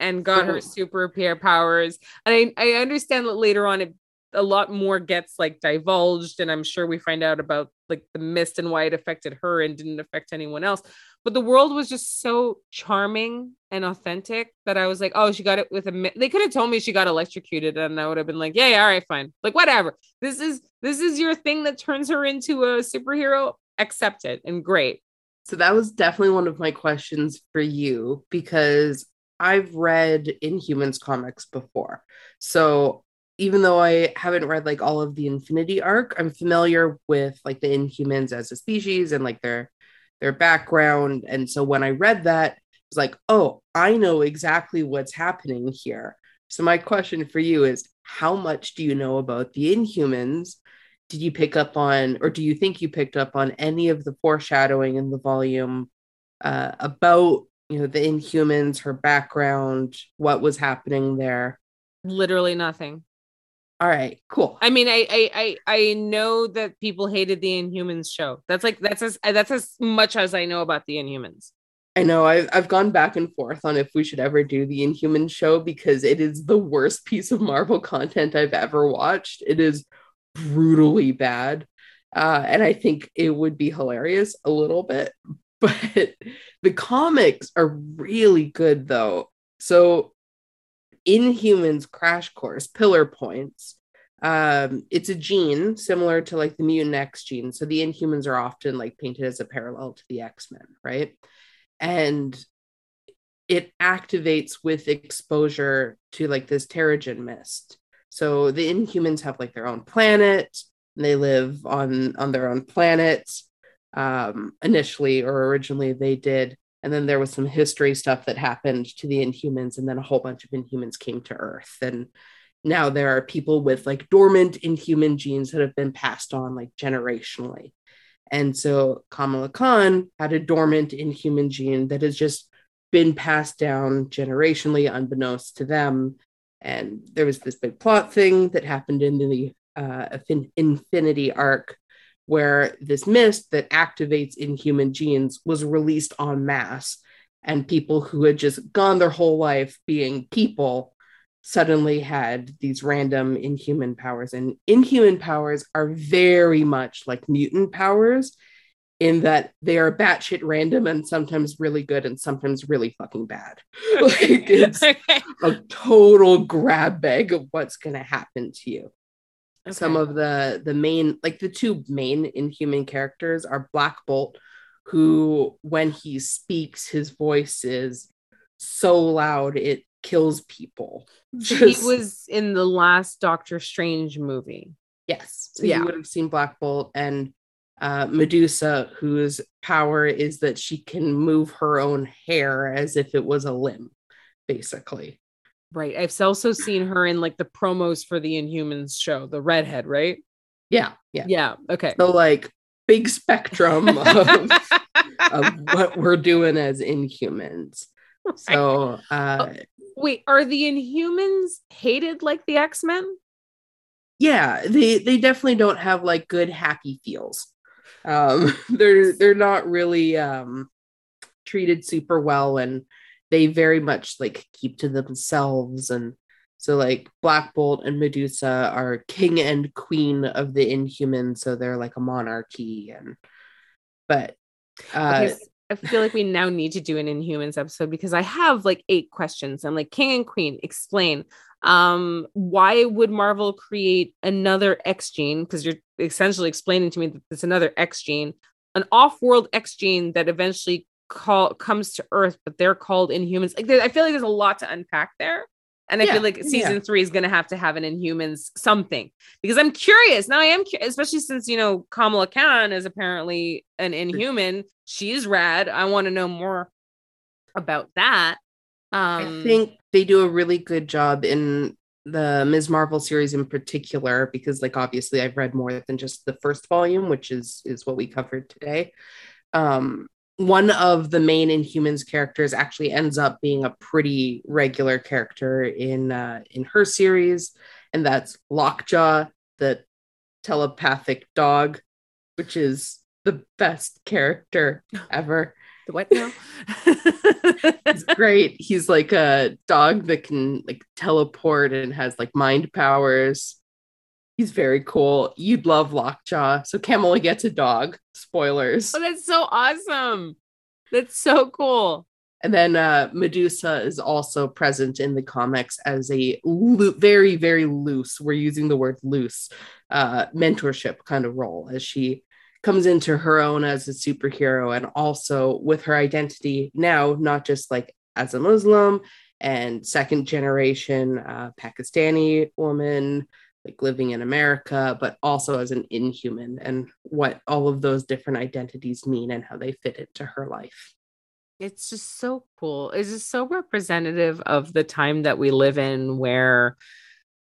Speaker 1: and got her super pair powers. And I, I understand that later on it a lot more gets like divulged, and I'm sure we find out about like the mist and why it affected her and didn't affect anyone else. But the world was just so charming and authentic that I was like, oh, she got it with a. They could have told me she got electrocuted, and I would have been like, yeah, yeah, all right, fine, like whatever. This is this is your thing that turns her into a superhero. Accept it and great.
Speaker 2: So that was definitely one of my questions for you because I've read Inhumans comics before. So even though I haven't read like all of the Infinity arc, I'm familiar with like the Inhumans as a species and like their their background. And so when I read that, it's like, oh, I know exactly what's happening here. So my question for you is how much do you know about the Inhumans? Did you pick up on, or do you think you picked up on any of the foreshadowing in the volume uh, about you know the inhumans her background what was happening there.
Speaker 1: Literally nothing.
Speaker 2: All right cool.
Speaker 1: I mean i i i, I know that people hated the inhumans show. That's like that's as that's as much as i know about the inhumans.
Speaker 2: I know I've, I've gone back and forth on if we should ever do the Inhuman show because it is the worst [LAUGHS] piece of Marvel content I've ever watched. It is brutally bad. Uh, and I think it would be hilarious a little bit, but the comics are really good though. So Inhumans Crash Course, Pillar Points. Um, it's a gene similar to like the mutant X gene. So the Inhumans are often like painted as a parallel to the X-Men, right? And it activates with exposure to like this Terrigen mist. So the Inhumans have like their own planet. And they live on on their own planet. Um, initially or originally they did, and then there was some history stuff that happened to the Inhumans, and then a whole bunch of Inhumans came to Earth, and now there are people with like dormant Inhuman genes that have been passed on like generationally. And so Kamala Khan had a dormant Inhuman gene that has just been passed down generationally, unbeknownst to them. And there was this big plot thing that happened in the uh, Infinity arc where this mist that activates inhuman genes was released en masse. And people who had just gone their whole life being people suddenly had these random inhuman powers. And inhuman powers are very much like mutant powers in that they are batshit random and sometimes really good and sometimes really fucking bad. [LAUGHS] like it's [LAUGHS] a total grab bag of what's going to happen to you. Okay. Some of the the main like the two main inhuman characters are Black Bolt who when he speaks his voice is so loud it kills people. [LAUGHS]
Speaker 1: Just, he was in the last Doctor Strange movie.
Speaker 2: Yes. So yeah. you would have seen Black Bolt and uh, Medusa, whose power is that she can move her own hair as if it was a limb, basically.
Speaker 1: Right. I've also seen her in like the promos for the Inhumans show, the redhead, right?
Speaker 2: Yeah. Yeah.
Speaker 1: Yeah. Okay.
Speaker 2: So, like, big spectrum [LAUGHS] of, of what we're doing as Inhumans. So, uh, oh,
Speaker 1: wait, are the Inhumans hated like the X Men?
Speaker 2: Yeah, they they definitely don't have like good happy feels. Um, [LAUGHS] they're they're not really um, treated super well, and they very much like keep to themselves. And so, like Black Bolt and Medusa are king and queen of the Inhumans, so they're like a monarchy. And but uh,
Speaker 1: okay, I feel like we now need to do an Inhumans episode because I have like eight questions. I'm like, King and Queen, explain. Um, why would Marvel create another X gene? Because you're essentially explaining to me that it's another X gene, an off-world X gene that eventually call comes to Earth, but they're called Inhumans. Like, I feel like there's a lot to unpack there. And I yeah, feel like season yeah. three is going to have to have an Inhumans something because I'm curious. Now I am curious, especially since, you know, Kamala Khan is apparently an Inhuman. She's rad. I want to know more about that.
Speaker 2: Um, I think they do a really good job in the Ms. Marvel series in particular because like obviously I've read more than just the first volume which is is what we covered today. Um one of the main Inhumans characters actually ends up being a pretty regular character in uh, in her series, and that's Lockjaw, the telepathic dog, which is the best character [LAUGHS] ever.
Speaker 1: The what now? [LAUGHS]
Speaker 2: He's great. He's like a dog that can like teleport and has like mind powers. He's very cool. You'd love Lockjaw. So Kamala gets a dog. Spoilers.
Speaker 1: Oh, that's so awesome. That's so cool.
Speaker 2: And then uh, Medusa is also present in the comics as a lo- very, very loose, we're using the word loose, uh, mentorship kind of role as she comes into her own as a superhero and also with her identity now, not just like as a Muslim and second generation uh, Pakistani woman, like living in America, but also as an inhuman and what all of those different identities mean and how they fit into her life.
Speaker 1: It's just so cool. It's just so representative of the time that we live in where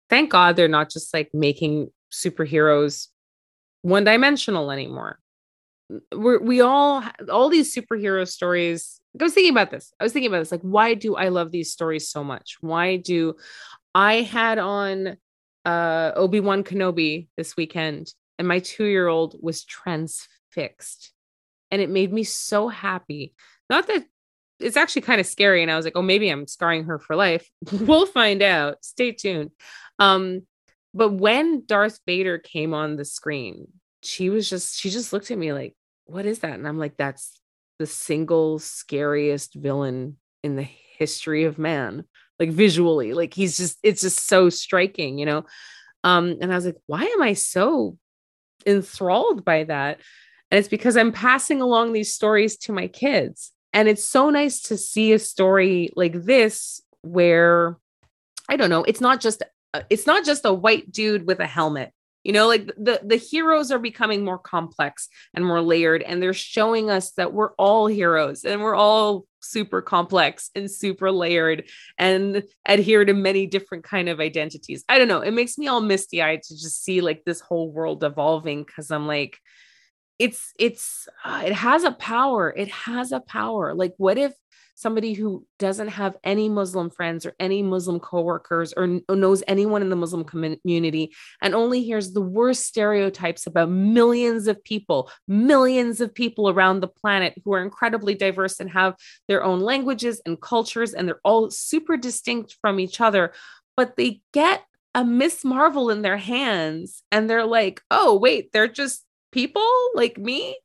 Speaker 1: thank God they're not just like making superheroes one dimensional anymore. Mm, we're, we all, all these superhero stories. I was thinking about this. I was thinking about this. Like, why do I love these stories so much? Why do I had on uh, Obi Wan Kenobi this weekend, and my two year old was transfixed. And it made me so happy. Not that it's actually kind of scary. And I was like, oh, maybe I'm scarring her for life. [LAUGHS] we'll find out. Stay tuned. Um, but when Darth Vader came on the screen, she was just, she just looked at me like, what is that? And I'm like, that's the single scariest villain in the history of man like visually like he's just it's just so striking you know? Um and i was like why am i so enthralled by that? And it's because i'm passing along these stories to my kids. And it's so nice to see a story like this where i don't know it's not just uh, it's not just a white dude with a helmet you know like the the heroes are becoming more complex and more layered and they're showing us that we're all heroes and we're all super complex and super layered and adhere to many different kind of identities. I don't know. It makes me all misty eyed to just see like this whole world evolving because i'm like it's it's uh, it has a power. It has a power. Like what if somebody who doesn't have any Muslim friends or any Muslim coworkers or, knows anyone in the Muslim community. And only hears the worst stereotypes about millions of people, millions of people around the planet who are incredibly diverse and have their own languages and cultures, and they're all super distinct from each other, but they get a Miss Marvel in their hands and they're like, oh, wait, they're just people like me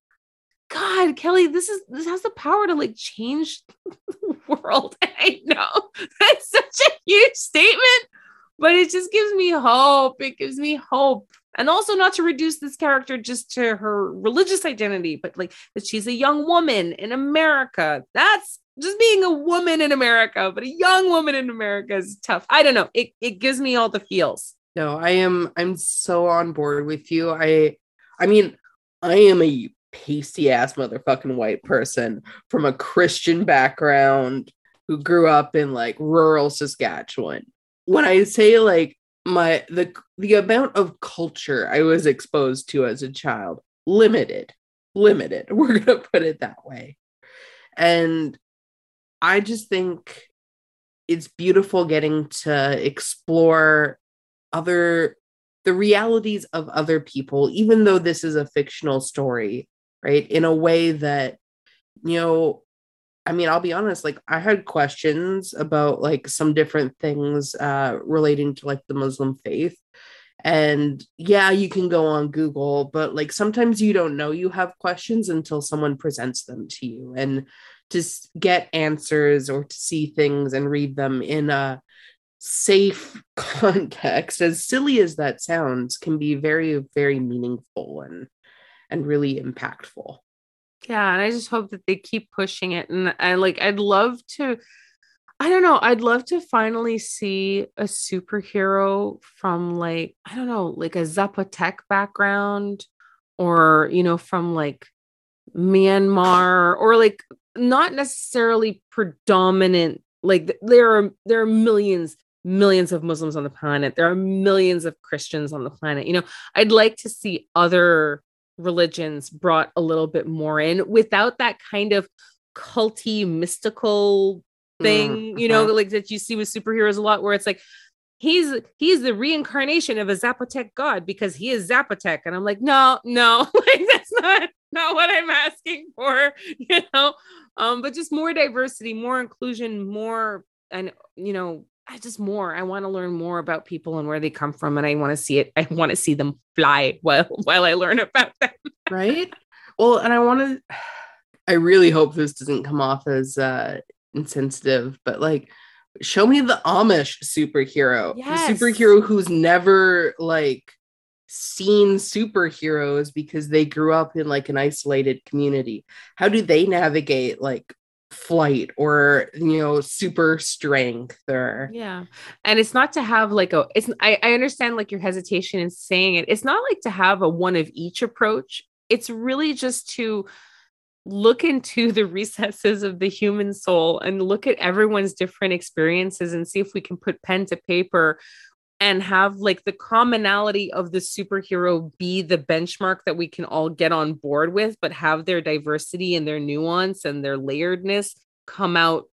Speaker 1: God, Kelly, this is this has the power to like change [LAUGHS] the world. [LAUGHS] I know [LAUGHS] that's such a huge statement, but it just gives me hope. It gives me hope. And also not to reduce this character just to her religious identity, but like that she's a young woman in America. That's just being a woman in America, but a young woman in America is tough. I don't know. It it gives me all the feels.
Speaker 2: No, I am I'm so on board with you. I I mean, I am a pasty ass motherfucking white person from a Christian background who grew up in like rural Saskatchewan. When I say like my the the amount of culture I was exposed to as a child, limited, limited. [LAUGHS] We're gonna put it that way. And I just think it's beautiful getting to explore other the realities of other people even though this is a fictional story right in a way that you know i mean i'll be honest like i had questions about like some different things uh relating to like the muslim faith. And yeah you can go on google but like sometimes you don't know you have questions until someone presents them to you and to get answers or to see things and read them in a safe [LAUGHS] context as silly as that sounds can be very very meaningful and and really impactful.
Speaker 1: Yeah, and I just hope that they keep pushing it. And I like, I'd love to. I don't know. I'd love to finally see a superhero from like, I don't know, like a Zapotec background or, you know, from like Myanmar or like not necessarily predominant. Like there are there are millions millions of Muslims on the planet. There are millions of Christians on the planet. You know, I'd like to see other religions brought a little bit more in without that kind of culty mystical thing mm, you know uh-huh. like that you see with superheroes a lot where it's like he's he's the reincarnation of a zapotec god because he is zapotec and i'm like no no [LAUGHS] like that's not not what i'm asking for [LAUGHS] you know um but just more diversity more inclusion more and you know I just more. I want to learn more about people and where they come from, and I want to see it. I want to see them fly [LAUGHS] while while I learn about them.
Speaker 2: right. Well, and I want to. [SIGHS] I really hope this doesn't come off as uh insensitive, but like, show me the Amish superhero, yes. the superhero who's never like seen superheroes because they grew up in like an isolated community. How do they navigate like flight or you know super strength or
Speaker 1: yeah. And it's not to have like a it's I, I understand like your hesitation in saying it. It's not like to have a one of each approach. It's really just to look into [LAUGHS] the recesses of the human soul and look at everyone's different experiences and see if we can put pen to paper and have like the commonality of the superhero be the benchmark that we can all get on board with, but have their diversity and their nuance and their layeredness come out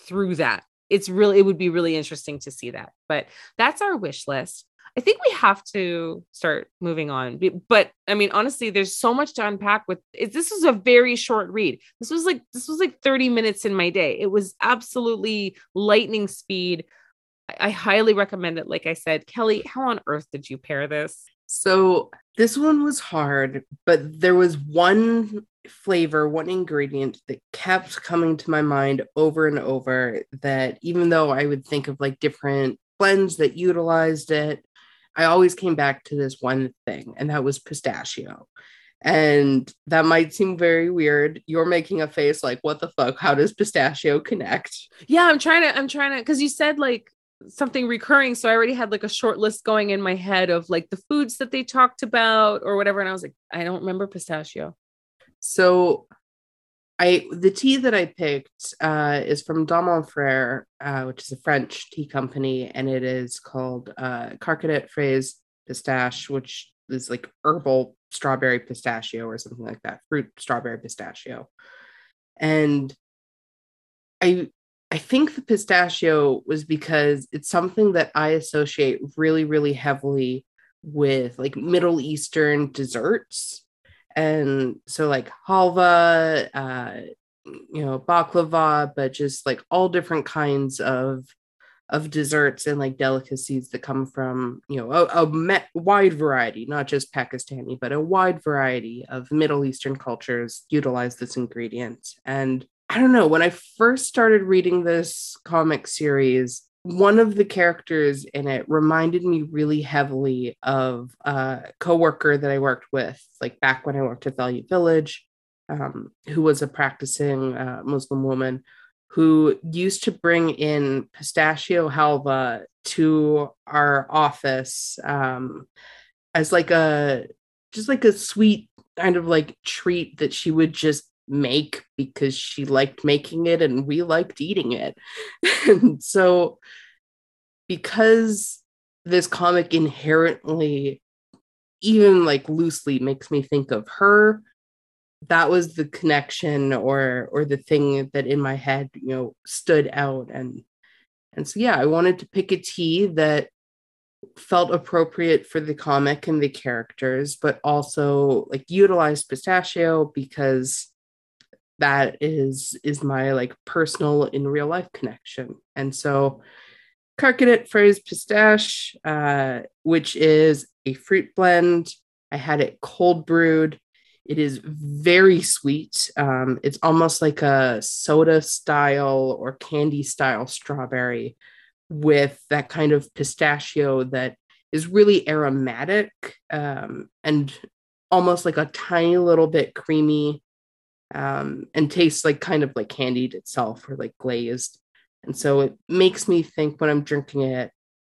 Speaker 1: through that. It's really, it would be really interesting to see that. But that's our wish list. I think we have to start moving on. But I mean, honestly, there's so much to unpack with it. This was a very short read. This was like this was like 30 minutes in my day. It was absolutely lightning speed. I highly recommend it. Like I said, Kelly, how on earth did you pair this?
Speaker 2: So this one was hard, but there was one flavor, one ingredient that kept coming to my mind over and over. That even though I would think of like different blends that utilized it, I always came back to this one thing, and that was pistachio. And that might seem very weird. You're making a face like, what the fuck? How does pistachio connect?
Speaker 1: Yeah, I'm trying to, I'm trying to, because you said like something recurring. So I already had like a short list going in my head of like the foods that they talked about or whatever. And I was like, I don't remember pistachio.
Speaker 2: So I the tea that I picked uh, is from Dammann Frères, uh, which is a French tea company, and it is called uh, Carcadet Fraise Pistache, which is like herbal strawberry pistachio or something like that, fruit strawberry pistachio. And I I think the pistachio was because it's something that I associate really, really heavily with like Middle Eastern desserts. And so, like halva, uh, you know, baklava, but just like all different kinds of of desserts and like delicacies that come from you know a, a wide variety not just pakistani but a wide variety of middle eastern cultures utilize this ingredient and i don't know when i first started reading this comic series one of the characters in it reminded me really heavily of a coworker that i worked with like back when i worked at Value Village um, who was a practicing uh, muslim woman who used to bring in pistachio halva to our office um, as like a just like a sweet kind of like treat that she would just make because she liked making it and we liked eating it. [LAUGHS] and so because this comic inherently even like loosely makes me think of her that was the connection or or the thing that in my head you know stood out and and so yeah i wanted to pick a tea that felt appropriate for the comic and the characters but also like utilize pistachio because that is is my like personal in real life connection. And so carcanet Fraise pistache uh, which is a fruit blend. I had it cold brewed. It is very sweet. Um, it's almost like a soda style or candy style strawberry with that kind of pistachio that is really aromatic um, and almost like a tiny little bit creamy um, and tastes like kind of like candied itself or like glazed. And so it makes me think when I'm drinking it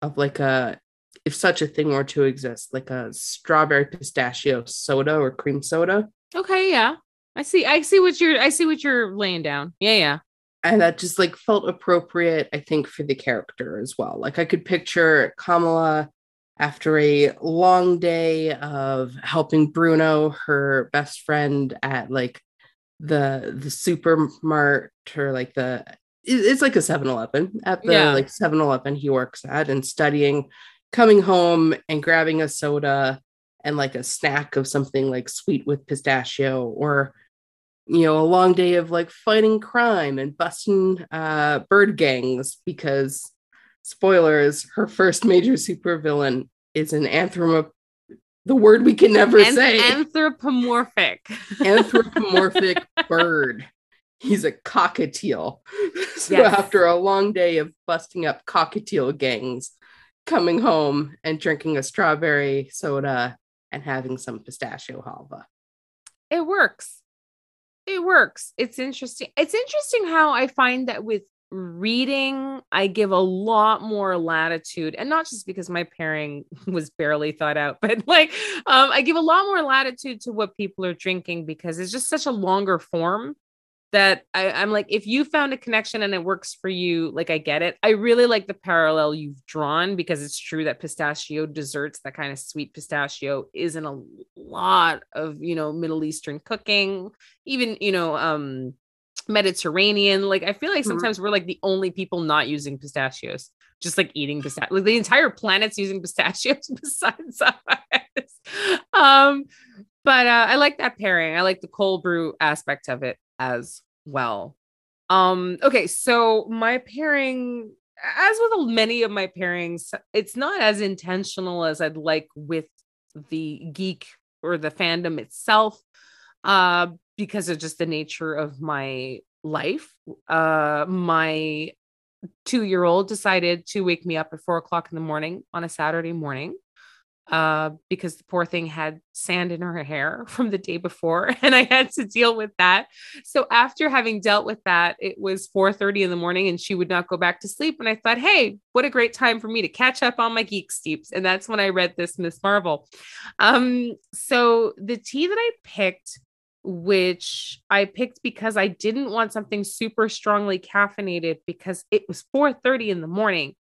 Speaker 2: of like a if such a thing were to exist, like a strawberry pistachio soda or cream soda.
Speaker 1: Okay, yeah. I see I see what you're I see what you're laying down. Yeah, yeah.
Speaker 2: And that just like felt appropriate, I think, for the character as well. Like I could picture Kamala after a long day of helping Bruno, her best friend, at like the the supermart or like the it's like a 7-Eleven at the yeah. like 7-Eleven he works at and studying coming home and grabbing a soda and like a snack of something like sweet with pistachio or you know a long day of like fighting crime and busting uh bird gangs because spoilers her first major supervillain is an anthrop the word we can never Anth- say
Speaker 1: anthropomorphic [LAUGHS]
Speaker 2: anthropomorphic bird he's a cockatiel [LAUGHS] so yes. after a long day of busting up cockatiel gangs coming home and drinking a strawberry soda and having some pistachio halva.
Speaker 1: It works. It works. It's interesting. It's interesting how I find that with reading, I give a lot more latitude, and not just because my pairing [LAUGHS] was barely thought out, but like um, I give a lot more latitude to what people are drinking because it's just such a longer form that I, I'm like, if you found a connection and it works for you, like I get it. I really like the parallel you've drawn because it's true that pistachio desserts, that kind of sweet pistachio, is in a lot of you know Middle Eastern cooking, even you know um Mediterranean. Like I feel like mm-hmm. sometimes mm-hmm. we're like the only people not using pistachios, just like eating pistachio. Like the entire planet's using pistachios [LAUGHS] besides us. um, but uh, I like that pairing. I like the cold brew aspect of it as well. Um, okay, so my pairing, as with many of my pairings, it's not as intentional as I'd like with the geek or the fandom itself, uh, because of just the nature of my life. Uh, my two year old decided to wake me up at four o'clock in the morning on a Saturday morning uh, because the poor thing had sand in her hair [LAUGHS] from the day before, and I had to deal with that. So after having dealt with that, it was 4:30 in the morning, and she would not go back to sleep. And I thought, hey, what a great time for me to catch up on my geek steeps. And that's when I read this Miss Marvel. Um, so the tea that I picked which I picked because I didn't want something super strongly caffeinated because it was 4:30 in the morning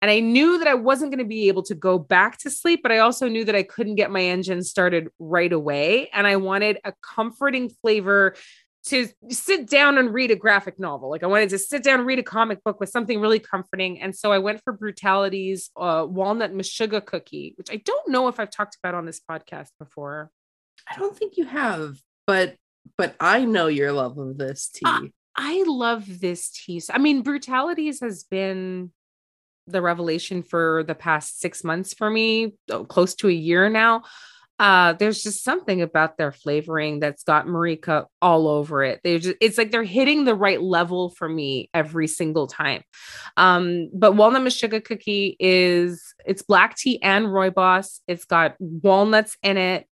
Speaker 1: and I knew that I wasn't going to be able to go back to sleep, but I also knew that I couldn't get my engine started right away. And I wanted a comforting flavor to sit down and read a graphic novel. Like I wanted to sit down and read a comic book with something really comforting. And so I went for Brutality's uh, walnut meshuggah cookie, which I don't know if I've talked about on this podcast before.
Speaker 2: I don't think you have, but but I know your love of this tea. Uh,
Speaker 1: I love this tea. I mean, Brutalities has been the revelation for the past six months for me, oh, close to a year now. Uh, there's just something about their flavoring that's got Marika all over it. They just it's like they're hitting the right level for me every single time. Um, but walnut meshuggah cookie is it's black tea and rooibos. It's got walnuts in it.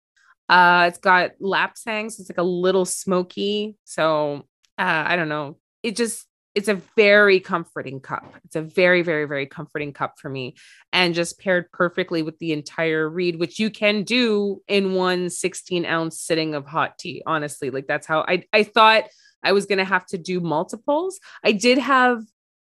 Speaker 1: Uh, it's got lapsang, so it's like a little smoky. So uh, I don't know. It just it's a very comforting cup. It's a very, very, very comforting cup for me and just paired perfectly with the entire read, which you can do in one 16 ounce sitting of hot tea. Honestly, like that's how I, I thought I was going to have to do multiples. I did have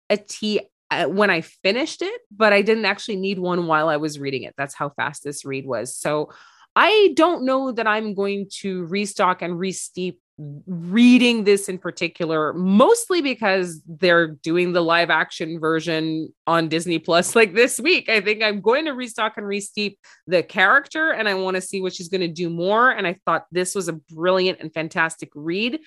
Speaker 1: a tea uh, when I finished it, but I didn't actually need one while I was reading it. That's how fast this read was. So I don't know that I'm going to restock and resteep reading this in particular, mostly because they're doing the live action version on Disney Plus like this week. I think I'm going to restock and resteep the character and I want to see what she's going to do more. And I thought this was a brilliant and fantastic read.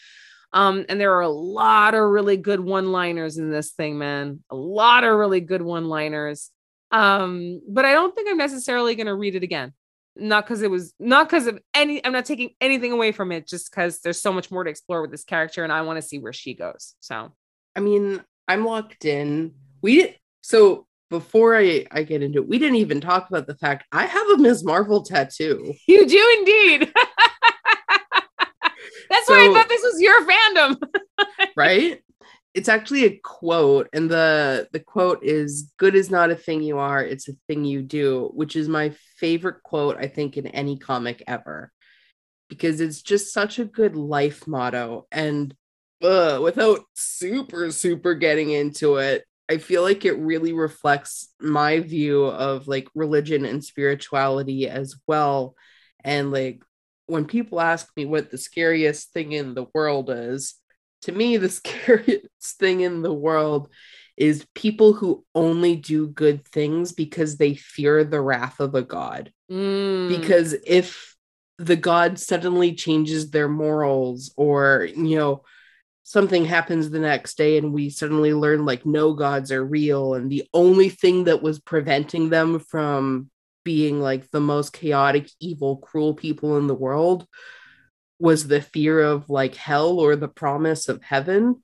Speaker 1: Um, and there are a lot of really good one liners in this thing, man. A lot of really good one liners. Um, but I don't think I'm necessarily going to read it again not because it was not because of any i'm not taking anything away from it just because there's so much more to explore with this character and i want to see where she goes so
Speaker 2: i mean i'm locked in we so before I, I get into it, we didn't even talk about the fact I have a Ms. Marvel tattoo. [LAUGHS]
Speaker 1: You do indeed. [LAUGHS] That's so, why I thought this was your fandom. [LAUGHS]
Speaker 2: right? It's actually a quote and the the quote is good is not a thing you are it's a thing you do which is my favorite quote i think in any comic ever. Because it's just such a good life motto and uh, without super super getting into it i feel like it really reflects my view of like religion and spirituality as well. And like when people ask me what the scariest thing in the world is to me, the [LAUGHS] scariest thing in the world is people who only do good things because they fear the wrath of a god. Mm. Because if the god suddenly changes their morals or, you know, something happens the next day and we suddenly learn like no gods are real and the only thing that was preventing them from being like the most chaotic evil cruel people in the world was the fear of like hell or the promise of heaven?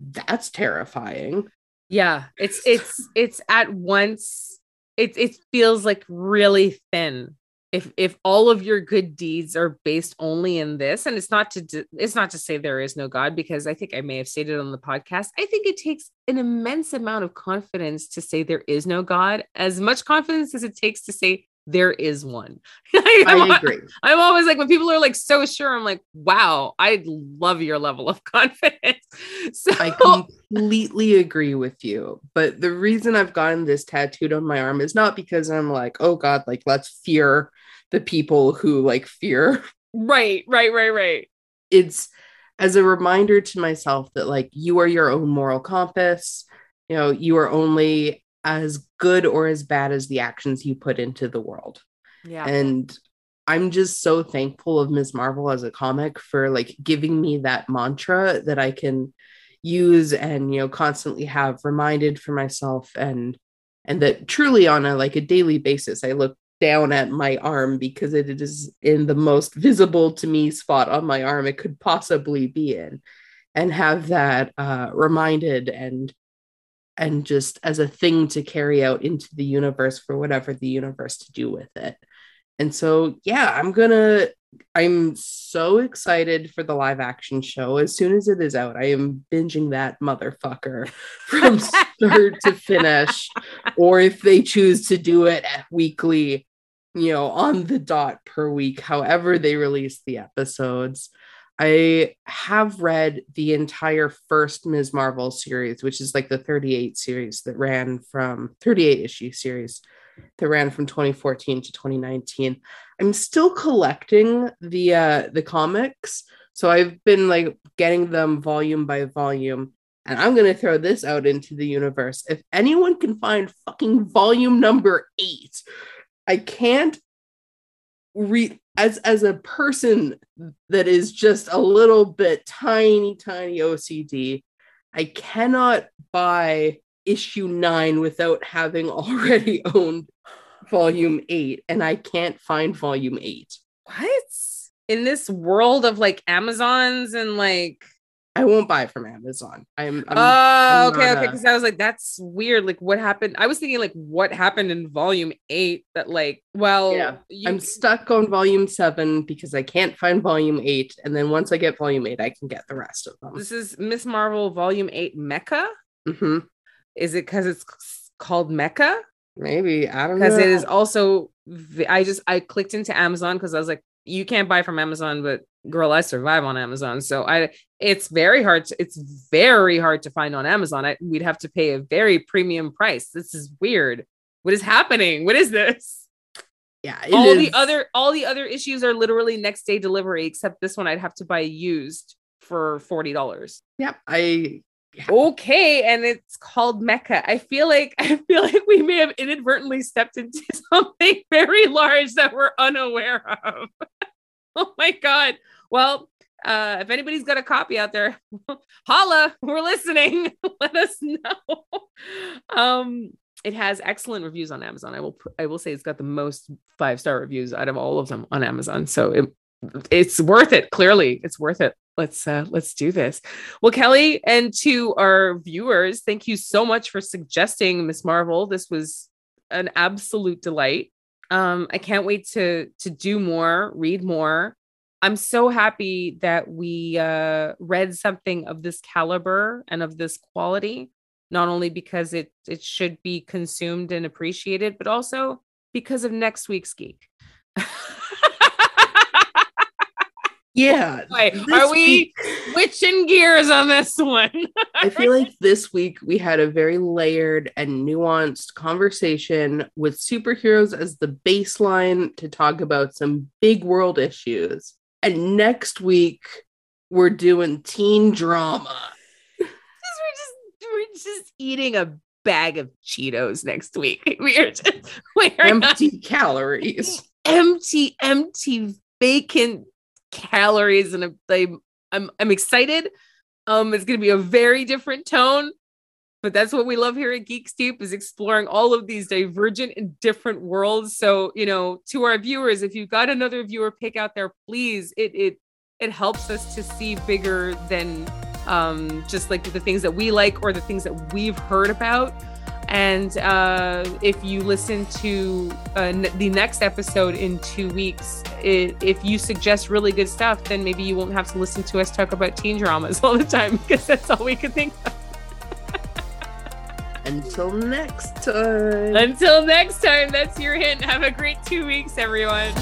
Speaker 2: That's terrifying.
Speaker 1: Yeah it's it's it's at once it it feels like really thin if if all of your good deeds are based only in this and it's not to it's not to say there is no god because i think i may have stated on the podcast i think it takes an immense amount of confidence to say there is no god as much confidence as it takes to say there is one. [LAUGHS]
Speaker 2: I agree.
Speaker 1: I'm always like when people are like so sure, I'm like, wow, I love your level of [LAUGHS] confidence. So
Speaker 2: I completely agree with you. But the reason I've gotten this tattooed on my arm is not because I'm like, oh God, like let's fear the people who like fear.
Speaker 1: Right, right, right, right.
Speaker 2: It's as a reminder to myself that like you are your own moral compass. You know, you are only as good or as bad as the actions you put into the world. Yeah. And I'm just so thankful of Ms. Marvel as a comic for like giving me that mantra that I can use and you know constantly have reminded for myself and and that truly on a like a daily basis I look down at my arm because it is in the most visible to me spot on my arm it could possibly be in and have that uh reminded and and just as a thing to carry out into the universe for whatever the universe to do with it And so, yeah, I'm gonna, I'm so excited for the live action show. As soon as it is out, I am binging that motherfucker [LAUGHS] from start to finish. Or if they choose to do it weekly, you know, on the dot per week, however they release the episodes. I have read the entire first Ms. Marvel series, which is like the 38 series that ran from 38 issue series that ran from 2014 to 2019. I'm still collecting the uh the comics. So I've been like getting them volume by volume. And I'm going to throw this out into the universe. If anyone can find fucking volume number 8, I can't read as as a person that is just a little bit tiny tiny OCD, I cannot buy issue 9 without having [LAUGHS] already owned volume 8 and I can't find volume 8.
Speaker 1: What? In this world of like Amazons and like
Speaker 2: I won't buy from Amazon. I'm. I'm
Speaker 1: oh, okay, okay. Because I was like, that's weird. Like, what happened? I was thinking, like, what happened in volume eight? That, like, well,
Speaker 2: yeah, you... I'm stuck on volume seven because I can't find volume eight, and then once I get volume eight, I can get the rest of them.
Speaker 1: This is Miss Marvel volume eight, Mecca.
Speaker 2: Mm-hmm.
Speaker 1: Is it because it's called Mecca?
Speaker 2: Maybe I don't know.
Speaker 1: Because it is also. I just I clicked into Amazon because I was like, you can't buy from Amazon, but girl, I survive on Amazon. So I it's very hard to, it's very hard to find on Amazon. I, we'd have to pay a very premium price. This is weird. What is happening? What is this?
Speaker 2: Yeah,
Speaker 1: all is. the other all the other issues are literally next day delivery, except this one I'd have to buy used for forty dollars.
Speaker 2: Yep, I
Speaker 1: yeah. okay and it's called mecca i feel like [LAUGHS] i feel like we may have inadvertently stepped into [LAUGHS] something very large that we're unaware of [LAUGHS] oh my god well uh if anybody's got a copy out there [LAUGHS] holla we're listening. [LAUGHS] Let us know. [LAUGHS] Um it has excellent reviews on amazon. I will i will say it's got the most five star reviews out of all of them on amazon. So it it's worth it clearly. It's worth it. Let's uh let's do this. Well kelly and to our viewers thank you so much for suggesting miss marvel. This was an absolute delight. Um i can't wait to to do more read more i'm so happy that we uh read something of this caliber and of this quality not only because it it should be consumed and appreciated but also because of next week's geek [LAUGHS]
Speaker 2: Yeah.
Speaker 1: Are we week, switching gears on this one?
Speaker 2: I feel like this week we had a very layered and nuanced conversation with superheroes as the baseline to talk about some big world issues. And next week we're doing teen drama.
Speaker 1: we're just we're just eating a bag of Cheetos next week. [LAUGHS] We're just we're
Speaker 2: empty not, calories.
Speaker 1: Empty, empty vacant calories and I'm, I'm I'm excited. Um, it's gonna be a very different tone, but that's what we love here at Geek Steep is exploring all of these divergent and different worlds. So you know, to our viewers, if you've got another viewer pick out there, please it it it helps us to see bigger than um, just like the things that we like or the things that we've heard about. And uh, if you listen to uh, n- the next episode in two weeks, it, if you suggest really good stuff, then maybe you won't have to listen to us talk about teen dramas [LAUGHS] all the time because that's all we can think of.
Speaker 2: Until next time.
Speaker 1: Until next time, that's your hint. Have a great two weeks, everyone.